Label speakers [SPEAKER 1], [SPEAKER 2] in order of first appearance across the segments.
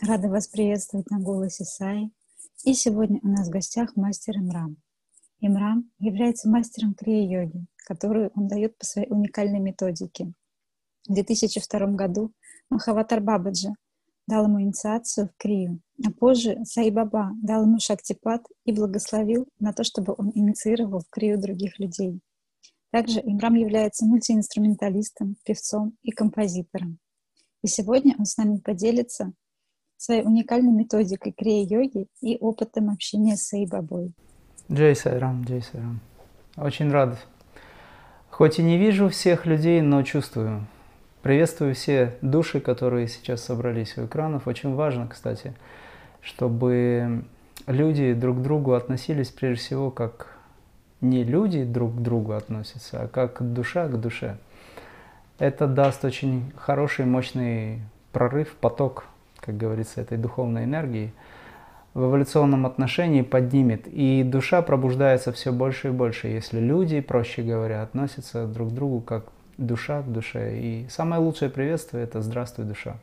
[SPEAKER 1] Рада вас приветствовать на голосе Сай. И сегодня у нас в гостях мастер Имрам. Имрам является мастером крия-йоги, которую он дает по своей уникальной методике. В 2002 году Махаватар Бабаджи дал ему инициацию в крию, а позже Сай Баба дал ему шактипад и благословил на то, чтобы он инициировал в крию других людей. Также Имрам является мультиинструменталистом, певцом и композитором. И сегодня он с нами поделится своей уникальной методикой крия-йоги и опытом общения с Сайбабой.
[SPEAKER 2] Джей Сайрам, Джей Сайрам. Очень рад. Хоть и не вижу всех людей, но чувствую. Приветствую все души, которые сейчас собрались у экранов. Очень важно, кстати, чтобы люди друг к другу относились прежде всего как не люди друг к другу относятся, а как душа к душе. Это даст очень хороший, мощный прорыв, поток как говорится, этой духовной энергии в эволюционном отношении поднимет. И душа пробуждается все больше и больше, если люди, проще говоря, относятся друг к другу как душа к душе. И самое лучшее приветствие – это «Здравствуй, душа».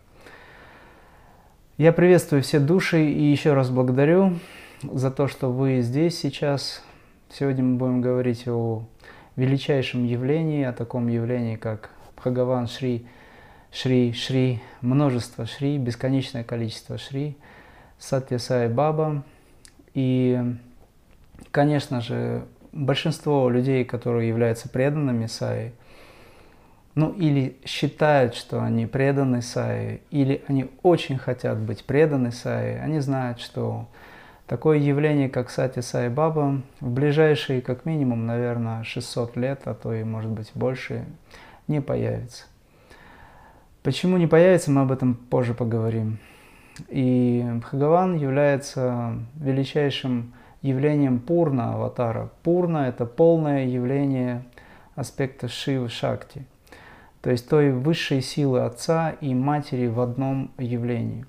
[SPEAKER 2] Я приветствую все души и еще раз благодарю за то, что вы здесь сейчас. Сегодня мы будем говорить о величайшем явлении, о таком явлении, как Бхагаван Шри – Шри, Шри, множество Шри, бесконечное количество Шри, Сатья Сай Баба. И, конечно же, большинство людей, которые являются преданными Саи, ну или считают, что они преданы Саи, или они очень хотят быть преданы Саи, они знают, что такое явление, как Сати Сай Баба, в ближайшие, как минимум, наверное, 600 лет, а то и, может быть, больше, не появится. Почему не появится, мы об этом позже поговорим. И Бхагаван является величайшим явлением Пурна аватара. Пурна – это полное явление аспекта Шивы Шакти, то есть той высшей силы Отца и Матери в одном явлении.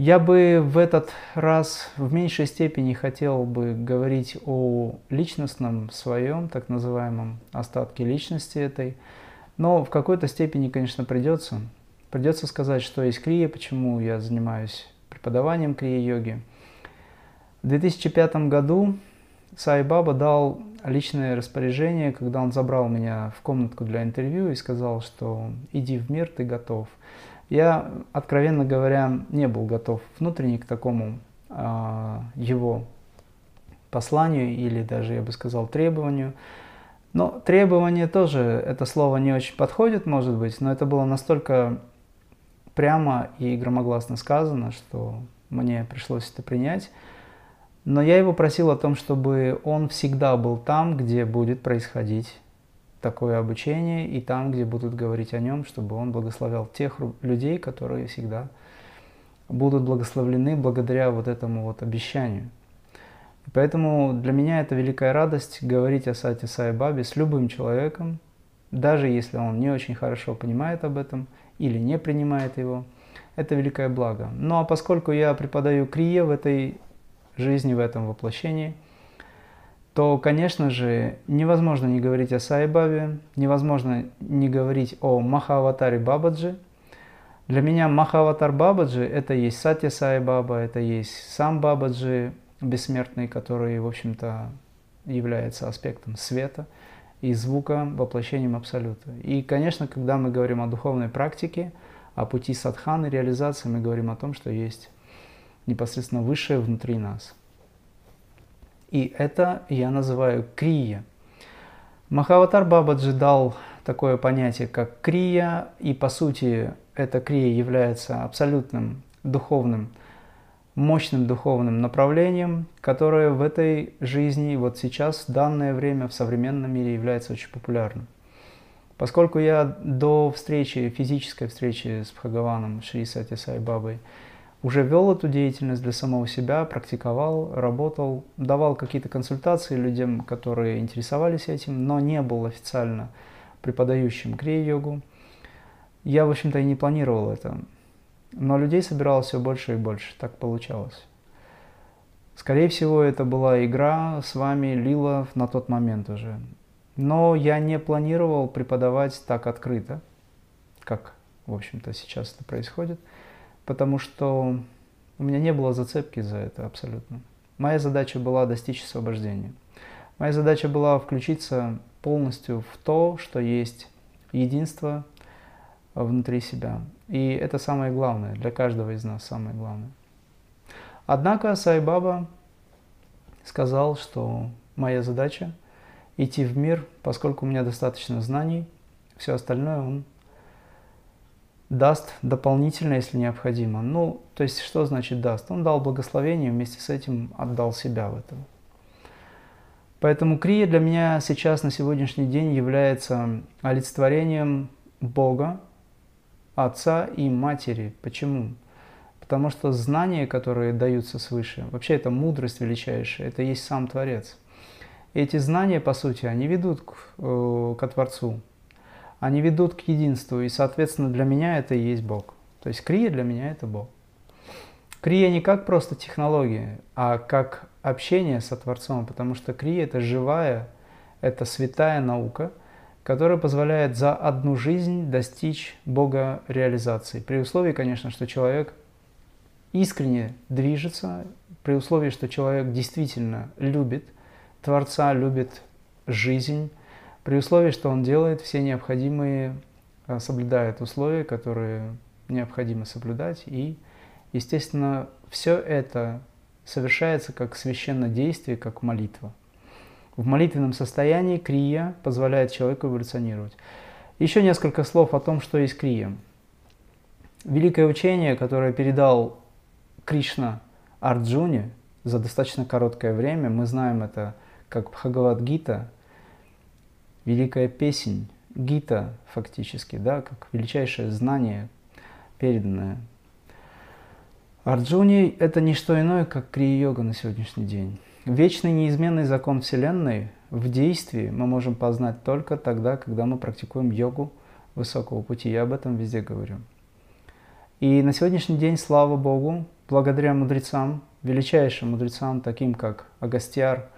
[SPEAKER 2] Я бы в этот раз в меньшей степени хотел бы говорить о личностном своем, так называемом остатке личности этой, но в какой-то степени, конечно, придется. Придется сказать, что есть крия, почему я занимаюсь преподаванием крия-йоги. В 2005 году Сай Баба дал личное распоряжение, когда он забрал меня в комнатку для интервью и сказал, что иди в мир, ты готов. Я, откровенно говоря, не был готов внутренне к такому а, его посланию или даже, я бы сказал, требованию. Но требование тоже, это слово не очень подходит, может быть, но это было настолько прямо и громогласно сказано, что мне пришлось это принять. Но я его просил о том, чтобы он всегда был там, где будет происходить такое обучение, и там, где будут говорить о нем, чтобы он благословлял тех людей, которые всегда будут благословлены благодаря вот этому вот обещанию. Поэтому для меня это великая радость говорить о Сати Сай Бабе с любым человеком, даже если он не очень хорошо понимает об этом или не принимает его. Это великое благо. Ну а поскольку я преподаю крие в этой жизни, в этом воплощении, то, конечно же, невозможно не говорить о Сай Бабе, невозможно не говорить о Махаватаре Бабаджи. Для меня Махаватар Бабаджи – это есть Сатя Сай Баба, это есть сам Бабаджи, бессмертный, который, в общем-то, является аспектом света и звука, воплощением Абсолюта. И, конечно, когда мы говорим о духовной практике, о пути садханы, реализации, мы говорим о том, что есть непосредственно высшее внутри нас. И это я называю крия. Махаватар Бабаджи дал такое понятие, как крия, и по сути эта крия является абсолютным духовным мощным духовным направлением, которое в этой жизни, вот сейчас, в данное время, в современном мире является очень популярным. Поскольку я до встречи, физической встречи с Бхагаваном Шри Сати Сай Бабой уже вел эту деятельность для самого себя, практиковал, работал, давал какие-то консультации людям, которые интересовались этим, но не был официально преподающим крия-йогу. Я, в общем-то, и не планировал это. Но людей собиралось все больше и больше, так получалось. Скорее всего, это была игра с вами, Лила на тот момент уже. Но я не планировал преподавать так открыто, как в общем-то, сейчас это происходит, потому что у меня не было зацепки за это абсолютно. Моя задача была достичь освобождения. Моя задача была включиться полностью в то, что есть единство внутри себя. И это самое главное, для каждого из нас самое главное. Однако Сайбаба сказал, что моя задача идти в мир, поскольку у меня достаточно знаний, все остальное он даст дополнительно, если необходимо. Ну, то есть, что значит даст? Он дал благословение, вместе с этим отдал себя в этом. Поэтому крия для меня сейчас на сегодняшний день является олицетворением Бога, Отца и Матери. Почему? Потому что знания, которые даются свыше, вообще это мудрость величайшая, это есть сам Творец. Эти знания, по сути, они ведут к, э, ко Творцу, они ведут к единству, и, соответственно, для меня это и есть Бог. То есть крия для меня это Бог. Крия не как просто технология, а как общение со Творцом, потому что крия – это живая, это святая наука, которая позволяет за одну жизнь достичь Бога реализации. При условии, конечно, что человек искренне движется, при условии, что человек действительно любит Творца, любит жизнь, при условии, что он делает все необходимые, э, соблюдает условия, которые необходимо соблюдать и Естественно, все это совершается как священное действие, как молитва. В молитвенном состоянии крия позволяет человеку эволюционировать. Еще несколько слов о том, что есть крия. Великое учение, которое передал Кришна Арджуне за достаточно короткое время, мы знаем это как Бхагавад-гита, великая песнь, гита фактически, да, как величайшее знание, переданное Арджуни – это не что иное, как крия-йога на сегодняшний день. Вечный неизменный закон Вселенной в действии мы можем познать только тогда, когда мы практикуем йогу высокого пути. Я об этом везде говорю. И на сегодняшний день, слава Богу, благодаря мудрецам, величайшим мудрецам, таким как Агастьяр,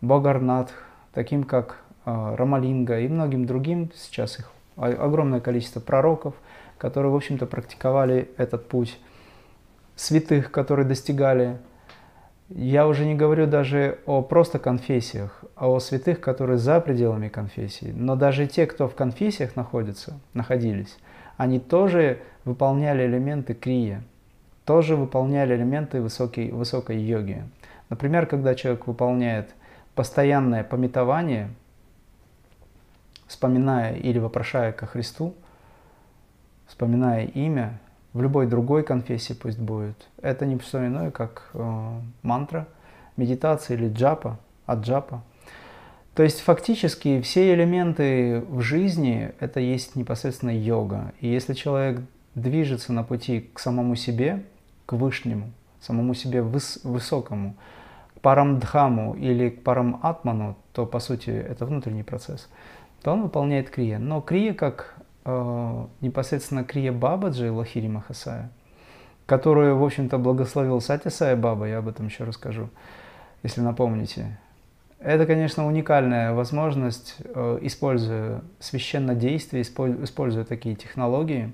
[SPEAKER 2] Богарнат, таким как э, Рамалинга и многим другим, сейчас их огромное количество пророков, которые, в общем-то, практиковали этот путь – святых, которые достигали. Я уже не говорю даже о просто конфессиях, а о святых, которые за пределами конфессии. Но даже те, кто в конфессиях находится, находились, они тоже выполняли элементы крия, тоже выполняли элементы высокой, высокой йоги. Например, когда человек выполняет постоянное пометование, вспоминая или вопрошая ко Христу, вспоминая имя, в любой другой конфессии пусть будет, это не что иное, как э, мантра, медитация или джапа, аджапа. То есть фактически все элементы в жизни – это есть непосредственно йога. И если человек движется на пути к самому себе, к вышнему, самому себе выс высокому, к парамдхаму или к параматману, то по сути это внутренний процесс, то он выполняет крия. Но крия как э, непосредственно Крия Бабаджи Лахири Махасая, которую, в общем-то, благословил Сати Сая Баба, я об этом еще расскажу, если напомните. Это, конечно, уникальная возможность, э, используя священное действие, используя такие технологии.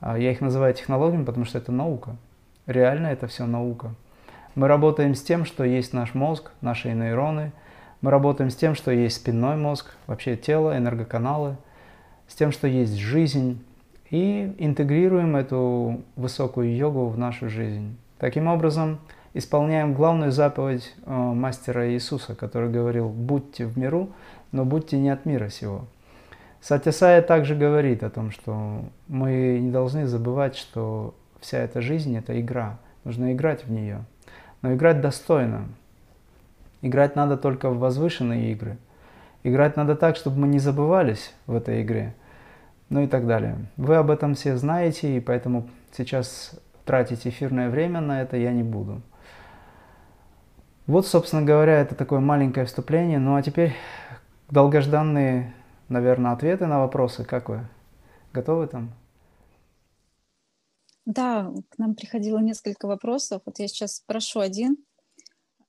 [SPEAKER 2] А, я их называю технологиями, потому что это наука. Реально это все наука. Мы работаем с тем, что есть наш мозг, наши нейроны. Мы работаем с тем, что есть спинной мозг, вообще тело, энергоканалы – с тем, что есть жизнь, и интегрируем эту высокую йогу в нашу жизнь. Таким образом, исполняем главную заповедь э, мастера Иисуса, который говорил «будьте в миру, но будьте не от мира сего». Сатясая также говорит о том, что мы не должны забывать, что вся эта жизнь – это игра. Нужно играть в нее, но играть достойно. Играть надо только в возвышенные игры – Играть надо так, чтобы мы не забывались в этой игре, ну и так далее. Вы об этом все знаете, и поэтому сейчас тратить эфирное время на это я не буду. Вот, собственно говоря, это такое маленькое вступление. Ну а теперь долгожданные, наверное, ответы на вопросы. Как вы? Готовы там?
[SPEAKER 1] Да, к нам приходило несколько вопросов. Вот я сейчас спрошу один.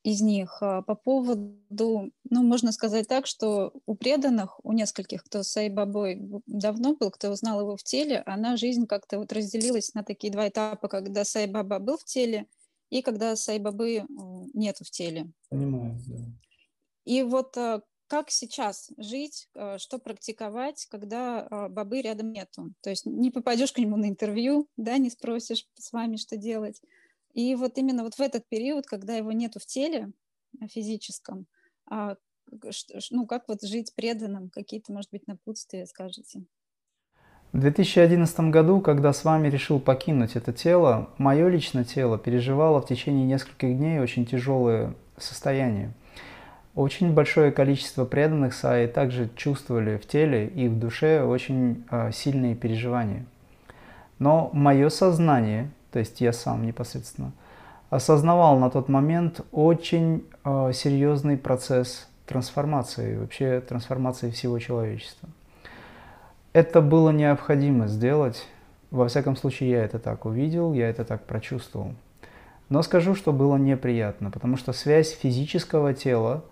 [SPEAKER 1] Из них а, по поводу, ну, можно сказать так, что у преданных, у нескольких, кто с Сайбабой давно был, кто узнал его в теле, она жизнь как-то вот разделилась на такие два этапа, когда Сайбаба был в теле и когда Сайбабы нет в теле.
[SPEAKER 2] Понимаю, да.
[SPEAKER 1] И вот а, как сейчас жить, а, что практиковать, когда бабы рядом нету. То есть не попадешь к нему на интервью, да, не спросишь с вами, что делать. И вот именно вот в этот период, когда его нету в теле э, физическом, а, ну, как вот жить преданным, какие-то, может быть, напутствия скажете?
[SPEAKER 2] В 2011 году, когда с вами решил покинуть это тело, мое личное тело переживало в течение нескольких дней очень тяжелое состояние. Очень большое количество преданных Саи также чувствовали в теле и в душе очень э, сильные переживания. Но мое сознание то есть я сам непосредственно, осознавал на тот момент очень э, серьезный процесс трансформации, вообще трансформации всего человечества. Это было необходимо сделать, во всяком случае я это так увидел, я это так прочувствовал. Но скажу, что было неприятно, потому что связь физического тела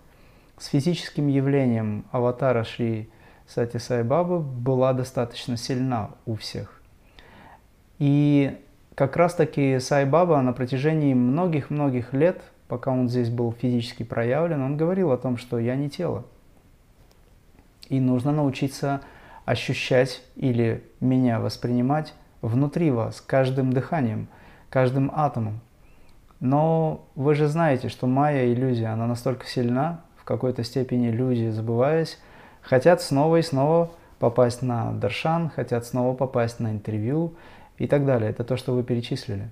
[SPEAKER 2] с физическим явлением аватара Шри Сати Сай Бабы была достаточно сильна у всех. И как раз-таки Сай Баба на протяжении многих-многих лет, пока он здесь был физически проявлен, он говорил о том, что я не тело. И нужно научиться ощущать или меня воспринимать внутри вас, каждым дыханием, каждым атомом. Но вы же знаете, что моя иллюзия, она настолько сильна, в какой-то степени люди, забываясь, хотят снова и снова попасть на даршан, хотят снова попасть на интервью, и так далее. Это то, что вы перечислили.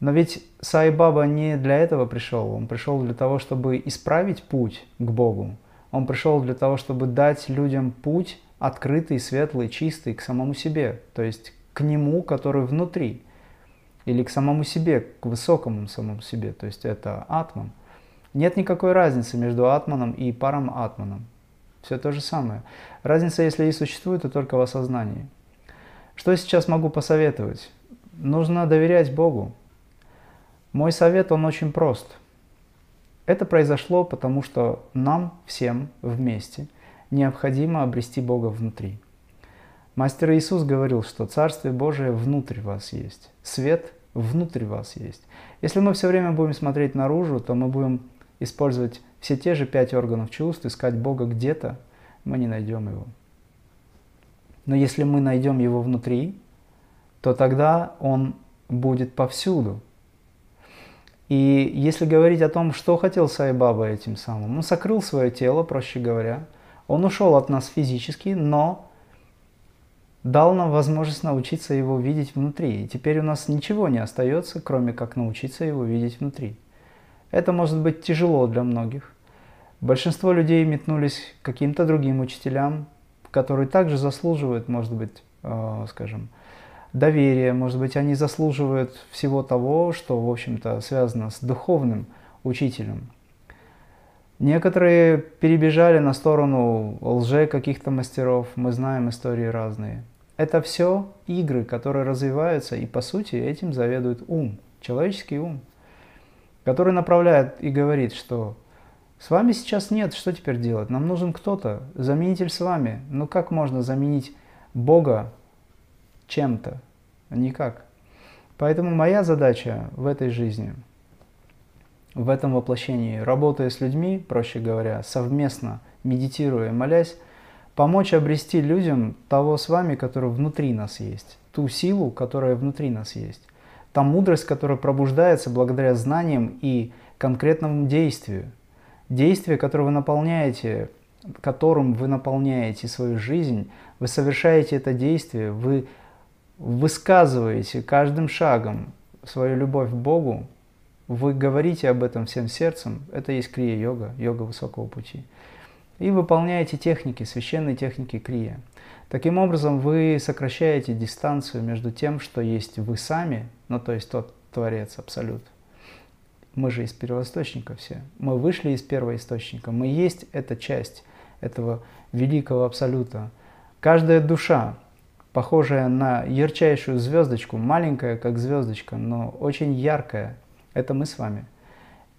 [SPEAKER 2] Но ведь Сай Баба не для этого пришел. Он пришел для того, чтобы исправить путь к Богу. Он пришел для того, чтобы дать людям путь открытый, светлый, чистый к самому себе. То есть к Нему, который внутри. Или к самому себе, к высокому самому себе. То есть это атман. Нет никакой разницы между атманом и парам атманом. Все то же самое. Разница, если и существует, то только в осознании. Что сейчас могу посоветовать? Нужно доверять Богу. Мой совет, он очень прост. Это произошло потому, что нам всем вместе необходимо обрести Бога внутри. Мастер Иисус говорил, что Царствие Божие внутрь вас есть, свет внутрь вас есть. Если мы все время будем смотреть наружу, то мы будем использовать все те же пять органов чувств, искать Бога где-то, мы не найдем Его. Но если мы найдем его внутри, то тогда он будет повсюду. И если говорить о том, что хотел Сайбаба этим самым, он сокрыл свое тело, проще говоря. Он ушел от нас физически, но дал нам возможность научиться его видеть внутри. И теперь у нас ничего не остается, кроме как научиться его видеть внутри. Это может быть тяжело для многих. Большинство людей метнулись к каким-то другим учителям, которые также заслуживают, может быть, э, скажем, доверия, может быть, они заслуживают всего того, что, в общем-то, связано с духовным учителем. Некоторые перебежали на сторону лже каких-то мастеров, мы знаем истории разные. Это все игры, которые развиваются, и по сути этим заведует ум, человеческий ум, который направляет и говорит, что с вами сейчас нет, что теперь делать? Нам нужен кто-то, заменитель с вами. Ну как можно заменить Бога чем-то? Никак. Поэтому моя задача в этой жизни, в этом воплощении, работая с людьми, проще говоря, совместно, медитируя, молясь, помочь обрести людям того с вами, который внутри нас есть, ту силу, которая внутри нас есть, та мудрость, которая пробуждается благодаря знаниям и конкретному действию – Действие, которое вы наполняете, которым вы наполняете свою жизнь, вы совершаете это действие, вы высказываете каждым шагом свою любовь к Богу, вы говорите об этом всем сердцем, это есть крия-йога, йога высокого пути. И выполняете техники, священные техники крия. Таким образом, вы сокращаете дистанцию между тем, что есть вы сами, ну то есть тот Творец, Абсолют, мы же из первоисточника все. Мы вышли из первоисточника. Мы есть эта часть этого великого абсолюта. Каждая душа, похожая на ярчайшую звездочку, маленькая как звездочка, но очень яркая, это мы с вами.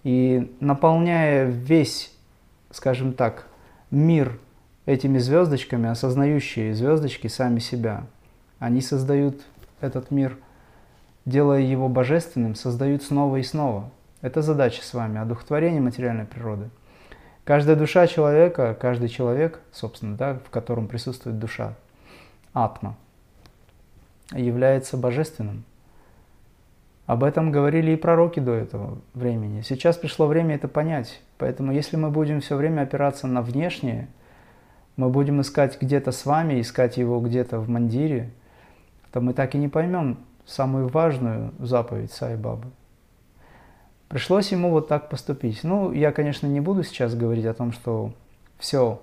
[SPEAKER 2] И наполняя весь, скажем так, мир этими звездочками, осознающие звездочки сами себя, они создают этот мир, делая его божественным, создают снова и снова. Это задача с вами, одухотворение материальной природы. Каждая душа человека, каждый человек, собственно, да, в котором присутствует душа, атма, является божественным. Об этом говорили и пророки до этого времени. Сейчас пришло время это понять. Поэтому если мы будем все время опираться на внешнее, мы будем искать где-то с вами, искать его где-то в мандире, то мы так и не поймем самую важную заповедь Сай Бабы. Пришлось ему вот так поступить. Ну, я, конечно, не буду сейчас говорить о том, что все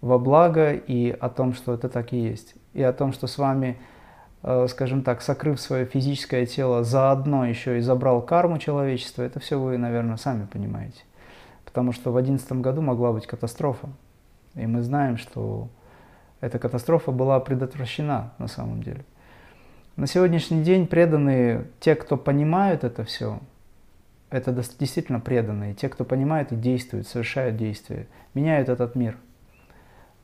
[SPEAKER 2] во благо и о том, что это так и есть. И о том, что с вами, э, скажем так, сокрыв свое физическое тело, заодно еще и забрал карму человечества, это все вы, наверное, сами понимаете. Потому что в 2011 году могла быть катастрофа. И мы знаем, что эта катастрофа была предотвращена на самом деле. На сегодняшний день преданные, те, кто понимают это все, это действительно преданные, те, кто понимает и действует, совершают действия, меняют этот мир.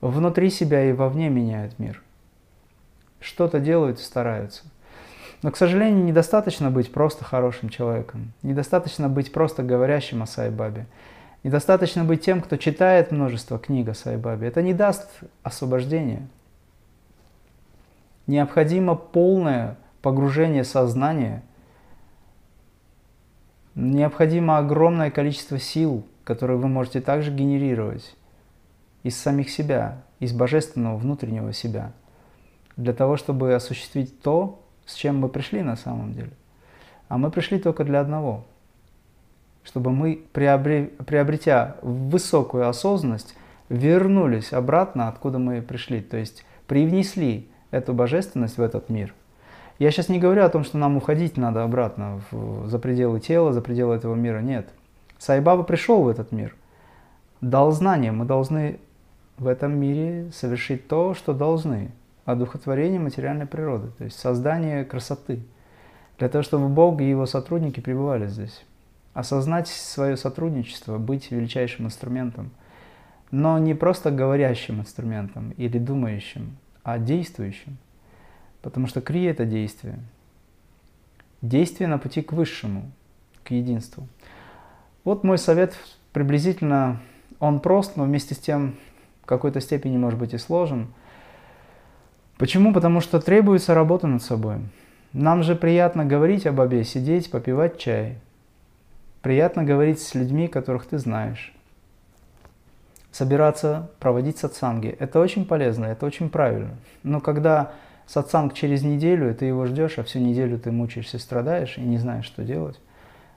[SPEAKER 2] Внутри себя и вовне меняют мир. Что-то делают и стараются. Но, к сожалению, недостаточно быть просто хорошим человеком. Недостаточно быть просто говорящим о Сайбабе. Недостаточно быть тем, кто читает множество книг о Сайбабе. Это не даст освобождения. Необходимо полное погружение сознания. Необходимо огромное количество сил, которые вы можете также генерировать из самих себя, из божественного внутреннего себя, для того, чтобы осуществить то, с чем мы пришли на самом деле. А мы пришли только для одного – чтобы мы, приобретя высокую осознанность, вернулись обратно, откуда мы пришли, то есть привнесли эту божественность в этот мир. Я сейчас не говорю о том, что нам уходить надо обратно в, за пределы тела, за пределы этого мира, нет. Сайбаба пришел в этот мир, дал знания, мы должны в этом мире совершить то, что должны, одухотворение материальной природы, то есть создание красоты, для того, чтобы Бог и его сотрудники пребывали здесь. Осознать свое сотрудничество, быть величайшим инструментом, но не просто говорящим инструментом или думающим, а действующим. Потому что крия – это действие. Действие на пути к высшему, к единству. Вот мой совет приблизительно, он прост, но вместе с тем в какой-то степени может быть и сложен. Почему? Потому что требуется работа над собой. Нам же приятно говорить об обе, сидеть, попивать чай – Приятно говорить с людьми, которых ты знаешь. Собираться, проводить сатсанги. Это очень полезно, это очень правильно. Но когда сатсанг через неделю, ты его ждешь, а всю неделю ты мучаешься, страдаешь и не знаешь, что делать.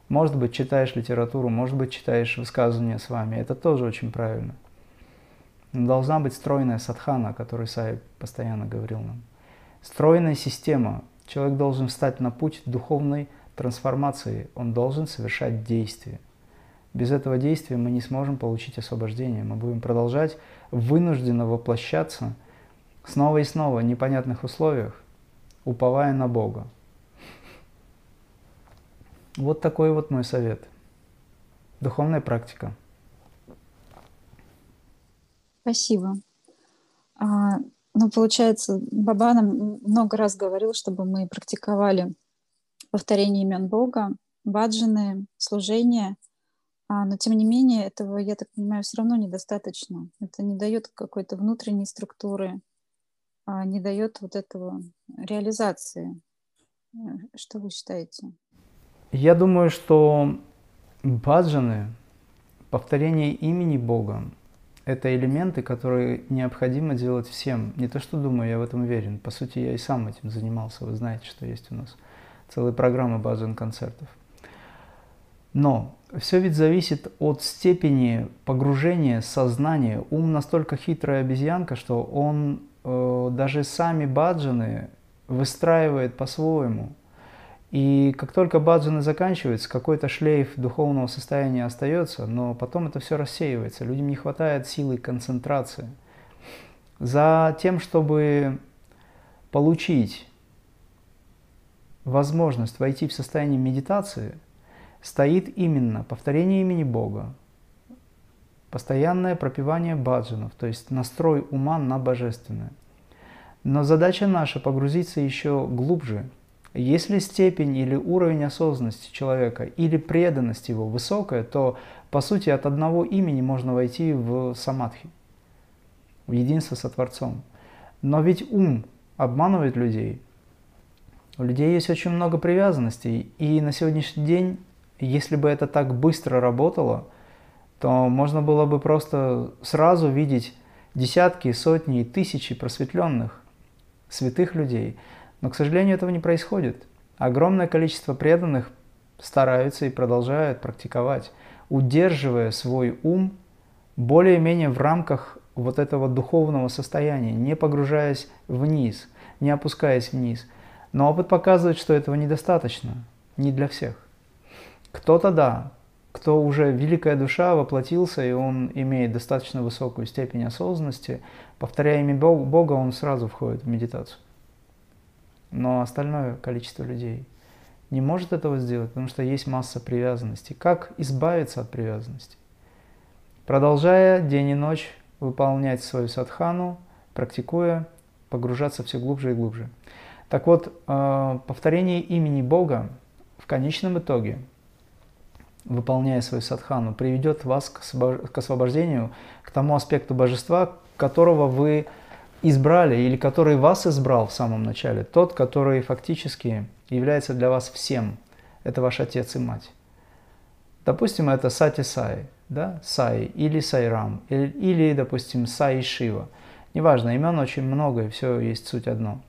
[SPEAKER 2] Может быть, читаешь литературу, может быть, читаешь высказывания с вами. Это тоже очень правильно. Но должна быть стройная садхана, о которой Сай постоянно говорил нам. Стройная система. Человек должен встать на путь духовной трансформации он должен совершать действие. Без этого действия мы не сможем получить освобождение. Мы будем продолжать вынужденно воплощаться снова и снова в непонятных условиях, уповая на Бога. Вот такой вот мой совет. Духовная практика.
[SPEAKER 1] Спасибо. А, ну, получается, Баба нам много раз говорил, чтобы мы практиковали повторение имен Бога, баджаны, служение. А, но тем не менее этого, я так понимаю, все равно недостаточно. Это не дает какой-то внутренней структуры, не дает вот этого реализации. Э, что вы считаете?
[SPEAKER 2] Я думаю, что баджаны, повторение имени Бога, это элементы, которые необходимо делать всем. Не то, что думаю, я в этом уверен. По сути, я и сам этим занимался. Вы знаете, что есть у нас целая программа базовых концертов. Но все ведь зависит от степени погружения сознания. Ум настолько хитрая обезьянка, что он э, даже сами баджаны выстраивает по-своему. И как только баджаны заканчиваются, какой-то шлейф духовного состояния остается, но потом это все рассеивается. Людям не хватает силы концентрации. За тем, чтобы получить возможность войти в состояние медитации, стоит именно повторение имени Бога, постоянное пропивание баджанов, то есть настрой ума на божественное. Но задача наша погрузиться еще глубже. Если степень или уровень осознанности человека или преданность его высокая, то по сути от одного имени можно войти в самадхи, в единство со Творцом. Но ведь ум обманывает людей. У людей есть очень много привязанностей, и на сегодняшний день, если бы это так быстро работало, то можно было бы просто сразу видеть десятки, сотни и тысячи просветленных, святых людей. Но, к сожалению, этого не происходит. Огромное количество преданных стараются и продолжают практиковать, удерживая свой ум более-менее в рамках вот этого духовного состояния, не погружаясь вниз, не опускаясь вниз. Но опыт показывает, что этого недостаточно, не для всех. Кто-то да, кто уже великая душа воплотился, и он имеет достаточно высокую степень осознанности, повторяя имя Бога, он сразу входит в медитацию. Но остальное количество людей не может этого сделать, потому что есть масса привязанностей. Как избавиться от привязанности? Продолжая день и ночь выполнять свою садхану, практикуя, погружаться все глубже и глубже. Так вот, э, повторение имени Бога в конечном итоге, выполняя свою садхану, приведет вас к освобождению, к тому аспекту божества, которого вы избрали или который вас избрал в самом начале, тот, который фактически является для вас всем. Это ваш отец и мать. Допустим, это Сати Сай, да, Сай или Сайрам, или, или, допустим, Сай Шива. Неважно, имен очень много, и все есть суть одно.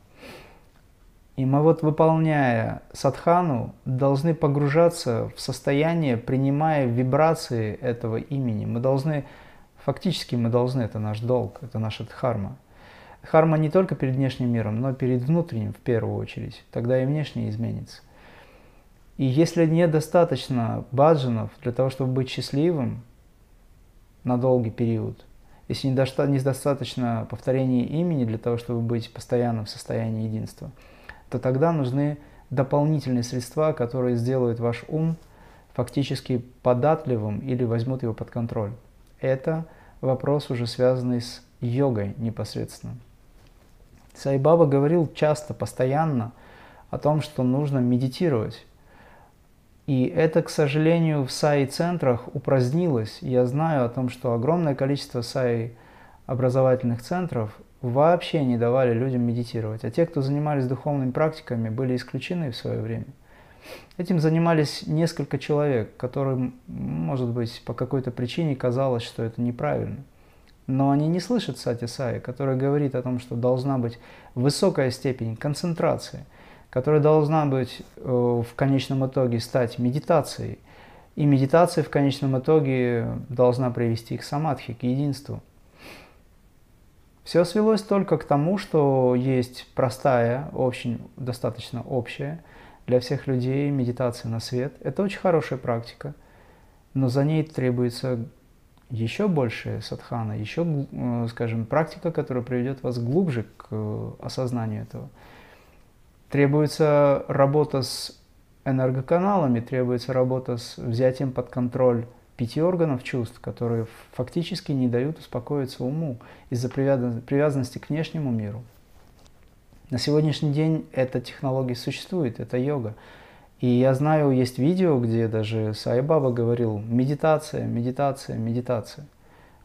[SPEAKER 2] И мы вот, выполняя садхану, должны погружаться в состояние, принимая вибрации этого имени. Мы должны, фактически мы должны, это наш долг, это наша дхарма. Дхарма не только перед внешним миром, но перед внутренним в первую очередь. Тогда и внешнее изменится. И если недостаточно баджанов для того, чтобы быть счастливым на долгий период, если недостаточно повторения имени для того, чтобы быть постоянно в состоянии единства, то тогда нужны дополнительные средства, которые сделают ваш ум фактически податливым или возьмут его под контроль. Это вопрос уже связанный с йогой непосредственно. Сайбаба говорил часто, постоянно о том, что нужно медитировать. И это, к сожалению, в САИ-центрах упразднилось. Я знаю о том, что огромное количество САИ образовательных центров вообще не давали людям медитировать. А те, кто занимались духовными практиками, были исключены в свое время. Этим занимались несколько человек, которым, может быть, по какой-то причине казалось, что это неправильно. Но они не слышат Сати Саи, которая говорит о том, что должна быть высокая степень концентрации – которая должна быть э, в конечном итоге стать медитацией. И медитация в конечном итоге должна привести к самадхи, к единству. Все свелось только к тому, что есть простая, очень достаточно общая для всех людей медитация на свет. Это очень хорошая практика, но за ней требуется еще большая садхана, еще, э, скажем, практика, которая приведет вас глубже к э, осознанию этого. Требуется работа с энергоканалами, требуется работа с взятием под контроль пяти органов чувств, которые фактически не дают успокоиться уму из-за привязанности к внешнему миру. На сегодняшний день эта технология существует, это йога. И я знаю, есть видео, где даже Сайбаба говорил «медитация, медитация, медитация».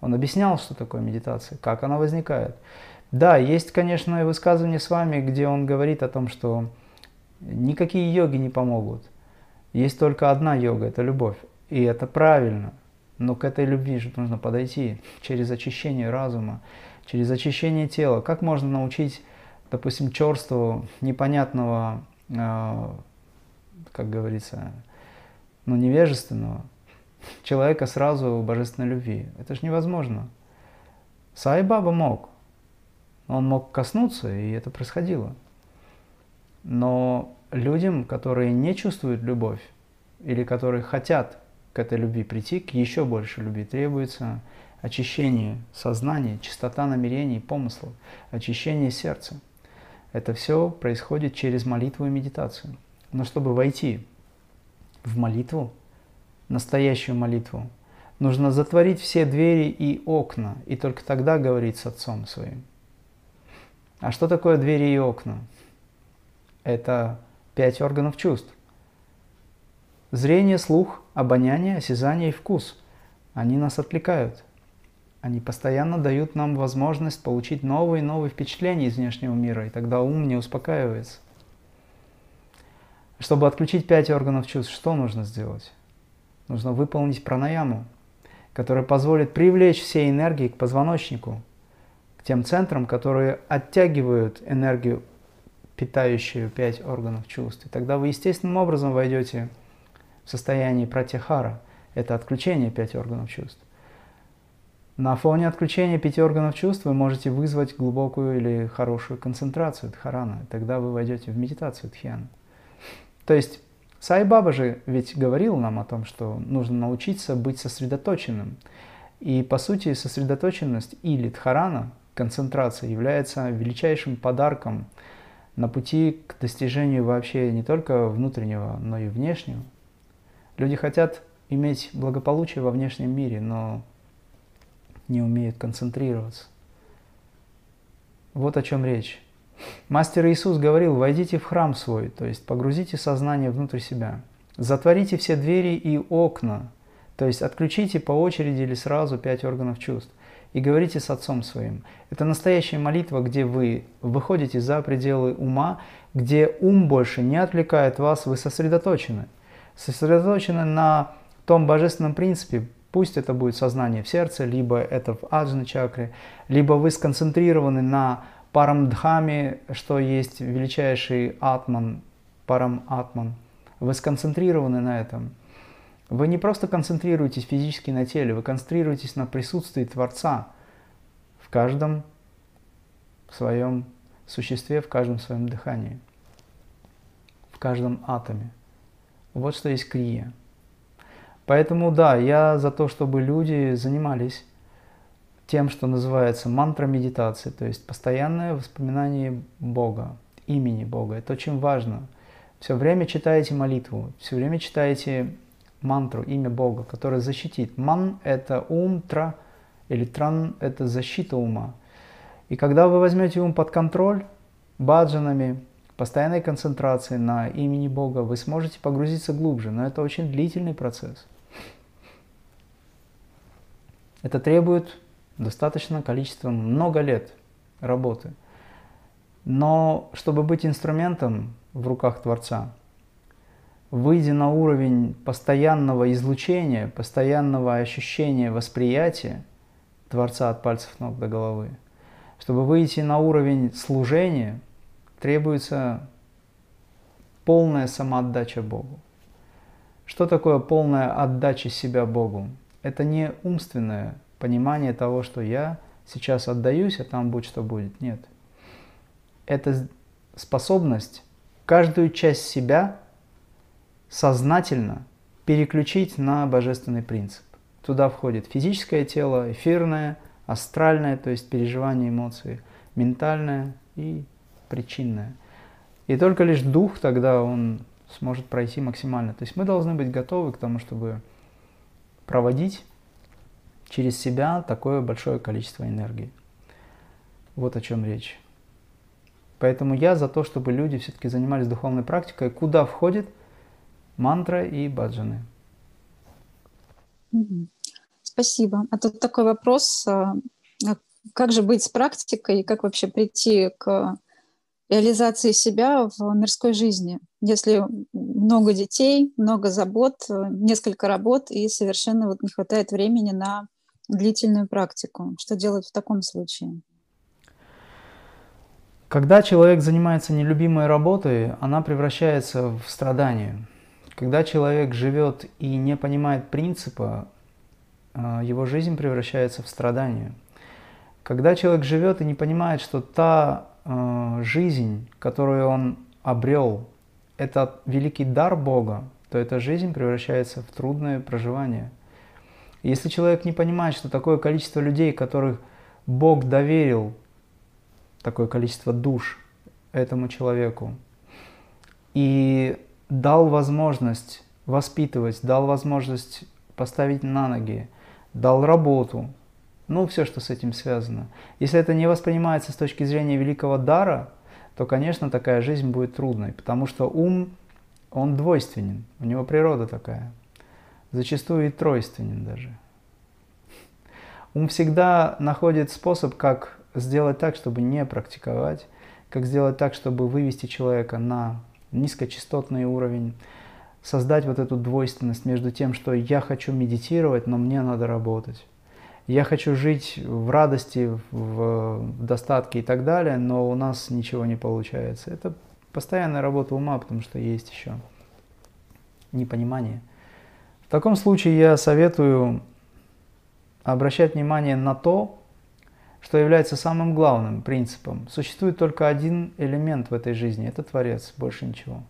[SPEAKER 2] Он объяснял, что такое медитация, как она возникает. Да, есть, конечно, высказывание с вами, где он говорит о том, что никакие йоги не помогут. Есть только одна йога – это любовь. И это правильно. Но к этой любви же нужно подойти через очищение разума, через очищение тела. Как можно научить, допустим, черству непонятного, э, как говорится, ну, невежественного человека сразу божественной любви? Это же невозможно. Сай Баба мог, он мог коснуться, и это происходило. Но людям, которые не чувствуют любовь, или которые хотят к этой любви прийти, к еще большей любви, требуется очищение сознания, чистота намерений, помыслов, очищение сердца. Это все происходит через молитву и медитацию. Но чтобы войти в молитву, настоящую молитву, нужно затворить все двери и окна, и только тогда говорить с Отцом Своим. А что такое двери и окна? Это пять органов чувств. Зрение, слух, обоняние, осязание и вкус. Они нас отвлекают. Они постоянно дают нам возможность получить новые и новые впечатления из внешнего мира, и тогда ум не успокаивается. Чтобы отключить пять органов чувств, что нужно сделать? Нужно выполнить пранаяму, которая позволит привлечь все энергии к позвоночнику, к тем центрам, которые оттягивают энергию, питающую пять органов чувств. И тогда вы естественным образом войдете в состояние пратихара. Это отключение пяти органов чувств. На фоне отключения пяти органов чувств вы можете вызвать глубокую или хорошую концентрацию дхарана. Тогда вы войдете в медитацию дхьяна. То есть Сай Баба же ведь говорил нам о том, что нужно научиться быть сосредоточенным. И по сути сосредоточенность или дхарана, концентрация, является величайшим подарком на пути к достижению вообще не только внутреннего, но и внешнего. Люди хотят иметь благополучие во внешнем мире, но не умеют концентрироваться. Вот о чем речь. Мастер Иисус говорил, войдите в храм свой, то есть погрузите сознание внутрь себя. Затворите все двери и окна, то есть отключите по очереди или сразу пять органов чувств и говорите с Отцом Своим. Это настоящая молитва, где вы выходите за пределы ума, где ум больше не отвлекает вас, вы сосредоточены. Сосредоточены на том божественном принципе, Пусть это будет сознание в сердце, либо это в аджна чакре, либо вы сконцентрированы на парамдхаме, что есть величайший атман, парам атман. Вы сконцентрированы на этом. Вы не просто концентрируетесь физически на теле, вы концентрируетесь на присутствии Творца в каждом своем существе, в каждом своем дыхании, в каждом атоме. Вот что есть крия. Поэтому да, я за то, чтобы люди занимались тем, что называется мантра медитации, то есть постоянное воспоминание Бога, имени Бога. Это очень важно. Все время читаете молитву, все время читаете мантру, имя Бога, которое защитит. Ман – это ум, тра, или тран – это защита ума. И когда вы возьмете ум под контроль баджанами, постоянной концентрацией на имени Бога, вы сможете погрузиться глубже, но это очень длительный процесс. Это требует достаточно количества, много лет работы. Но чтобы быть инструментом в руках Творца, выйдя на уровень постоянного излучения, постоянного ощущения восприятия Творца от пальцев ног до головы, чтобы выйти на уровень служения, требуется полная самоотдача Богу. Что такое полная отдача себя Богу? это не умственное понимание того, что я сейчас отдаюсь, а там будет что будет. Нет. Это способность каждую часть себя сознательно переключить на божественный принцип. Туда входит физическое тело, эфирное, астральное, то есть переживание эмоций, ментальное и причинное. И только лишь дух тогда он сможет пройти максимально. То есть мы должны быть готовы к тому, чтобы проводить через себя такое большое количество энергии. Вот о чем речь. Поэтому я за то, чтобы люди все-таки занимались духовной практикой, куда входит мантра и баджаны.
[SPEAKER 1] Спасибо. А тут такой вопрос, а, а как же быть с практикой, как вообще прийти к реализации себя в мирской жизни, если много детей, много забот, несколько работ и совершенно вот не хватает времени на длительную практику. Что делать в таком случае?
[SPEAKER 2] Когда человек занимается нелюбимой работой, она превращается в страдание. Когда человек живет и не понимает принципа, а, его жизнь превращается в страдание. Когда человек живет и не понимает, что та Э, жизнь, которую он обрел, это великий дар Бога, то эта жизнь превращается в трудное проживание. если человек не понимает, что такое количество людей, которых Бог доверил, такое количество душ этому человеку, и дал возможность воспитывать, дал возможность поставить на ноги, дал работу, ну, все, что с этим связано. Если это не воспринимается с точки зрения великого дара, то, конечно, такая жизнь будет трудной, потому что ум, он двойственен, у него природа такая, зачастую и тройственен даже. Ум всегда находит способ, как сделать так, чтобы не практиковать, как сделать так, чтобы вывести человека на низкочастотный уровень, создать вот эту двойственность между тем, что я хочу медитировать, но мне надо работать. Я хочу жить в радости, в достатке и так далее, но у нас ничего не получается. Это постоянная работа ума, потому что есть еще непонимание. В таком случае я советую обращать внимание на то, что является самым главным принципом. Существует только один элемент в этой жизни – это Творец, больше ничего.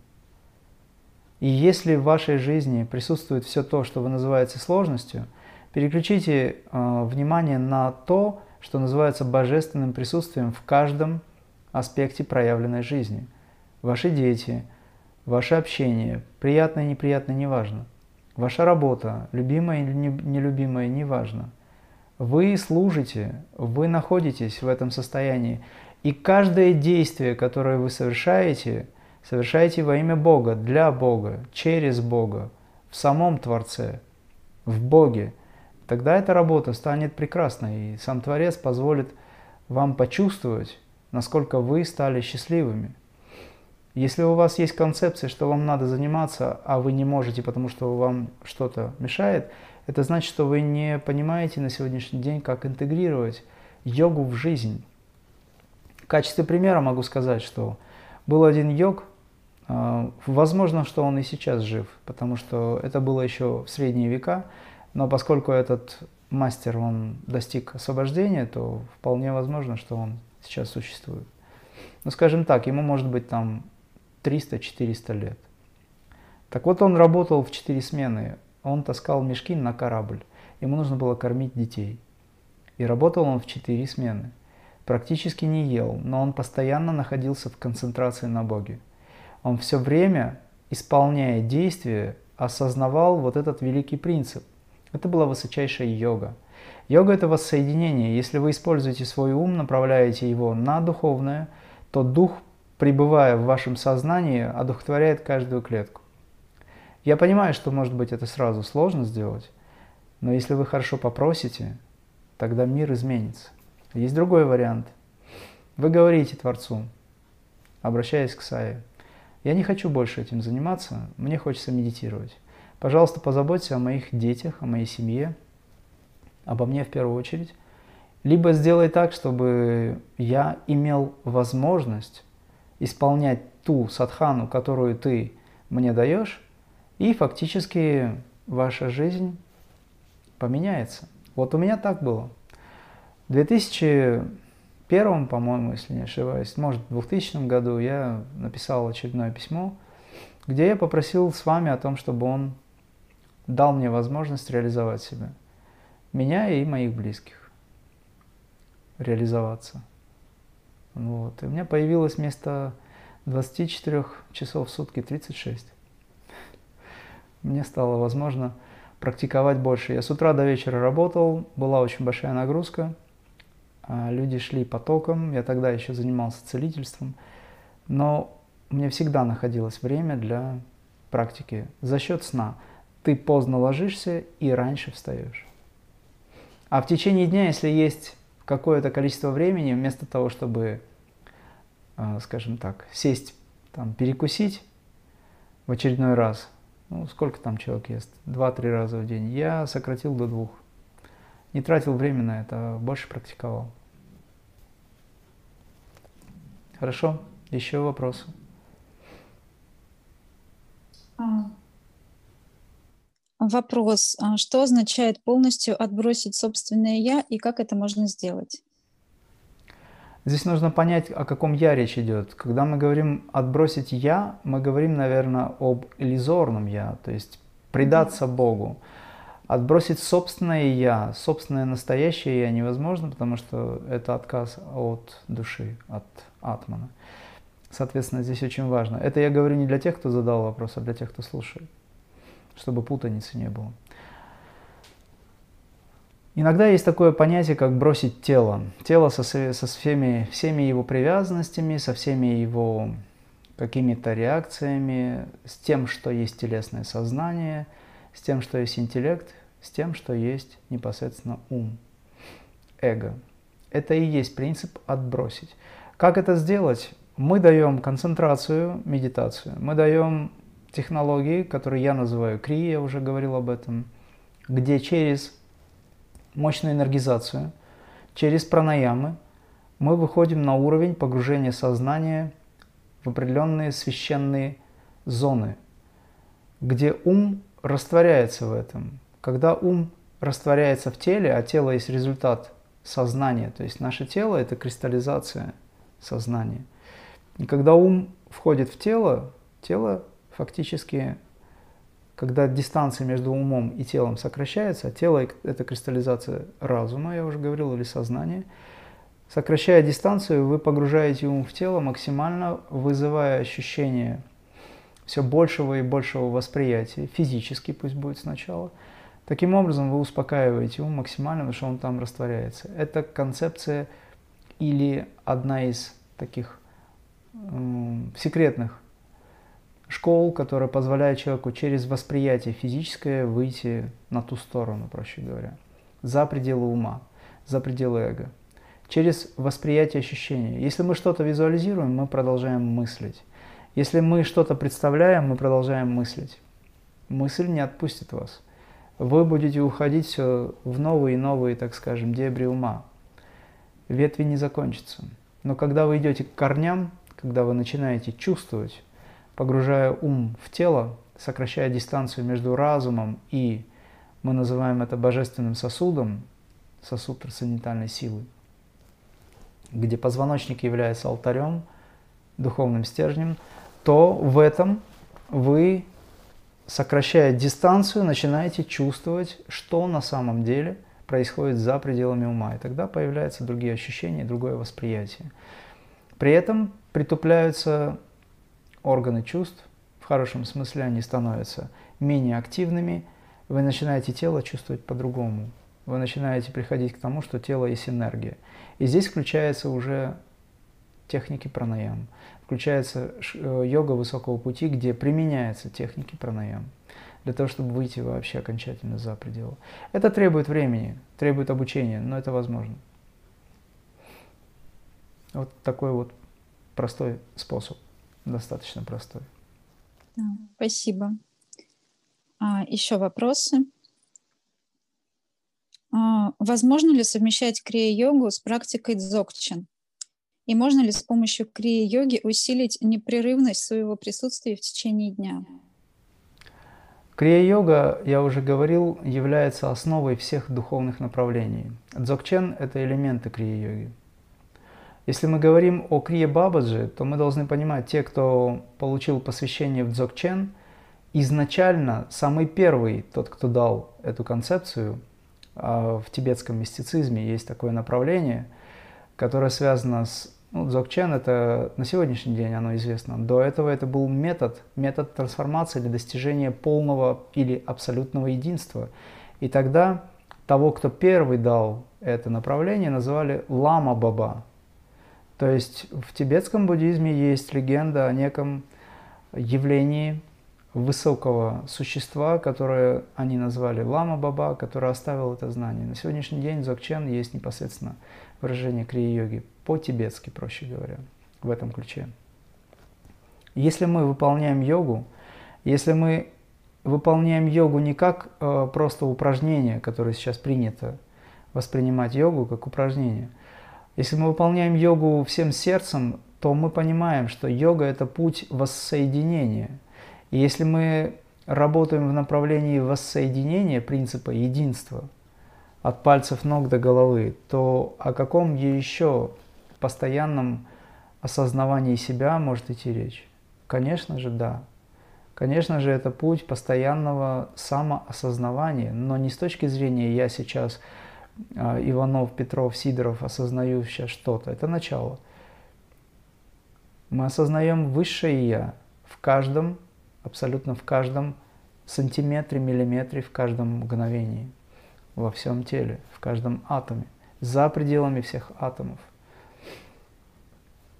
[SPEAKER 2] И если в вашей жизни присутствует все то, что вы называете сложностью, переключите э, внимание на то, что называется божественным присутствием в каждом аспекте проявленной жизни. Ваши дети, ваше общение, приятное, неприятное, неважно. Ваша работа, любимая или нелюбимая, неважно. Вы служите, вы находитесь в этом состоянии. И каждое действие, которое вы совершаете, совершаете во имя Бога, для Бога, через Бога, в самом Творце, в Боге. Тогда эта работа станет прекрасной, и сам Творец позволит вам почувствовать, насколько вы стали счастливыми. Если у вас есть концепция, что вам надо заниматься, а вы не можете, потому что вам что-то мешает – это значит, что вы не понимаете на сегодняшний день, как интегрировать йогу в жизнь. В качестве примера могу сказать, что был один йог, а, возможно, что он и сейчас жив, потому что это было еще в средние века, но поскольку этот мастер, он достиг освобождения, то вполне возможно, что он сейчас существует. Ну, скажем так, ему может быть там 300-400 лет. Так вот, он работал в 4 смены. Он таскал мешки на корабль. Ему нужно было кормить детей. И работал он в четыре смены. Практически не ел, но он постоянно находился в концентрации на Боге. Он все время, исполняя действия, осознавал вот этот великий принцип. Это была высочайшая йога. Йога – это воссоединение. Если вы используете свой ум, направляете его на духовное, то дух, пребывая в вашем сознании, одухотворяет каждую клетку. Я понимаю, что, может быть, это сразу сложно сделать, но если вы хорошо попросите, тогда мир изменится. Есть другой вариант. Вы говорите Творцу, обращаясь к Сае, я не хочу больше этим заниматься, мне хочется медитировать. Пожалуйста, позаботься о моих детях, о моей семье, обо мне в первую очередь. Либо сделай так, чтобы я имел возможность исполнять ту садхану, которую ты мне даешь, и фактически ваша жизнь поменяется. Вот у меня так было. В 2001, по-моему, если не ошибаюсь, может, в 2000 году я написал очередное письмо, где я попросил с вами о том, чтобы он дал мне возможность реализовать себя. Меня и моих близких. Реализоваться. Вот. И у меня появилось вместо 24 часов в сутки 36 мне стало возможно практиковать больше. Я с утра до вечера работал, была очень большая нагрузка, а, люди шли потоком, я тогда еще занимался целительством, но мне всегда находилось время для практики за счет сна. Ты поздно ложишься и раньше встаешь. А в течение дня, если есть какое-то количество времени, вместо того, чтобы, а, скажем так, сесть, там, перекусить в очередной раз, ну, сколько там человек ест? Два-три раза в день. Я сократил до двух. Не тратил время на это, а больше практиковал. Хорошо? Еще вопросы?
[SPEAKER 1] Вопрос. А что означает полностью отбросить собственное «я» и как это можно сделать?
[SPEAKER 2] Здесь нужно понять, о каком «я» речь идет. Когда мы говорим «отбросить я», мы говорим, наверное, об иллюзорном «я», то есть предаться Богу. Отбросить собственное «я», собственное настоящее «я» невозможно, потому что это отказ от души, от атмана. Соответственно, здесь очень важно. Это я говорю не для тех, кто задал вопрос, а для тех, кто слушает. Чтобы путаницы не было. Иногда есть такое понятие, как бросить тело. Тело со, со всеми, всеми его привязанностями, со всеми его какими-то реакциями, с тем, что есть телесное сознание, с тем, что есть интеллект, с тем, что есть непосредственно ум, эго. Это и есть принцип отбросить. Как это сделать? Мы даем концентрацию, медитацию. Мы даем технологии, которые я называю крия, я уже говорил об этом, где через мощную энергизацию, через пранаямы мы выходим на уровень погружения сознания в определенные священные зоны, где ум растворяется в этом. Когда ум растворяется в теле, а тело есть результат сознания, то есть наше тело – это кристаллизация сознания. И когда ум входит в тело, тело фактически когда дистанция между умом и телом сокращается, а тело – это кристаллизация разума, я уже говорил, или сознания, сокращая дистанцию, вы погружаете ум в тело максимально, вызывая ощущение все большего и большего восприятия, физически пусть будет сначала. Таким образом, вы успокаиваете ум максимально, потому что он там растворяется. Это концепция или одна из таких э, секретных школ, которая позволяет человеку через восприятие физическое выйти на ту сторону, проще говоря, за пределы ума, за пределы эго, через восприятие ощущения. Если мы что-то визуализируем, мы продолжаем мыслить. Если мы что-то представляем, мы продолжаем мыслить. Мысль не отпустит вас. Вы будете уходить все в новые и новые, так скажем, дебри ума. Ветви не закончатся. Но когда вы идете к корням, когда вы начинаете чувствовать, погружая ум в тело, сокращая дистанцию между разумом и, мы называем это божественным сосудом, сосуд трансцендентальной силы, где позвоночник является алтарем, духовным стержнем, то в этом вы, сокращая дистанцию, начинаете чувствовать, что на самом деле происходит за пределами ума. И тогда появляются другие ощущения, другое восприятие. При этом притупляются органы чувств, в хорошем смысле они становятся менее активными, вы начинаете тело чувствовать по-другому. Вы начинаете приходить к тому, что тело есть энергия. И здесь включается уже техники пранаям. Включается э, йога высокого пути, где применяются техники пранаям для того, чтобы выйти вообще окончательно за пределы. Это требует времени, требует обучения, но это возможно. Вот такой вот простой способ достаточно простой.
[SPEAKER 1] Да, спасибо. А, еще вопросы? А, возможно ли совмещать крия-йогу с практикой дзогчен? И можно ли с помощью крия-йоги усилить непрерывность своего присутствия в течение дня?
[SPEAKER 2] Крия-йога, я уже говорил, является основой всех духовных направлений. Дзогчен – это элементы крия-йоги. Если мы говорим о Крие Бабаджи, то мы должны понимать, те, кто получил посвящение в Дзогчен, изначально самый первый, тот, кто дал эту концепцию, а, в тибетском мистицизме есть такое направление, которое связано с ну, Дзогчен это на сегодняшний день оно известно. До этого это был метод, метод трансформации для достижения полного или абсолютного единства. И тогда того, кто первый дал это направление, называли Лама Баба. То есть в тибетском буддизме есть легенда о неком явлении высокого существа, которое они назвали Лама Баба, который оставил это знание. На сегодняшний день Дзогчен есть непосредственно выражение крия-йоги, по-тибетски, проще говоря, в этом ключе. Если мы выполняем йогу, если мы выполняем йогу не как э, просто упражнение, которое сейчас принято воспринимать йогу как упражнение – если мы выполняем йогу всем сердцем, то мы понимаем, что йога – это путь воссоединения. И если мы работаем в направлении воссоединения принципа единства от пальцев ног до головы, то о каком еще постоянном осознавании себя может идти речь? Конечно же, да. Конечно же, это путь постоянного самоосознавания, но не с точки зрения «я сейчас Иванов, Петров, Сидоров осознаю сейчас что-то. Это начало. Мы осознаем высшее Я в каждом, абсолютно в каждом сантиметре, миллиметре в каждом мгновении, во всем теле, в каждом атоме, за пределами всех атомов.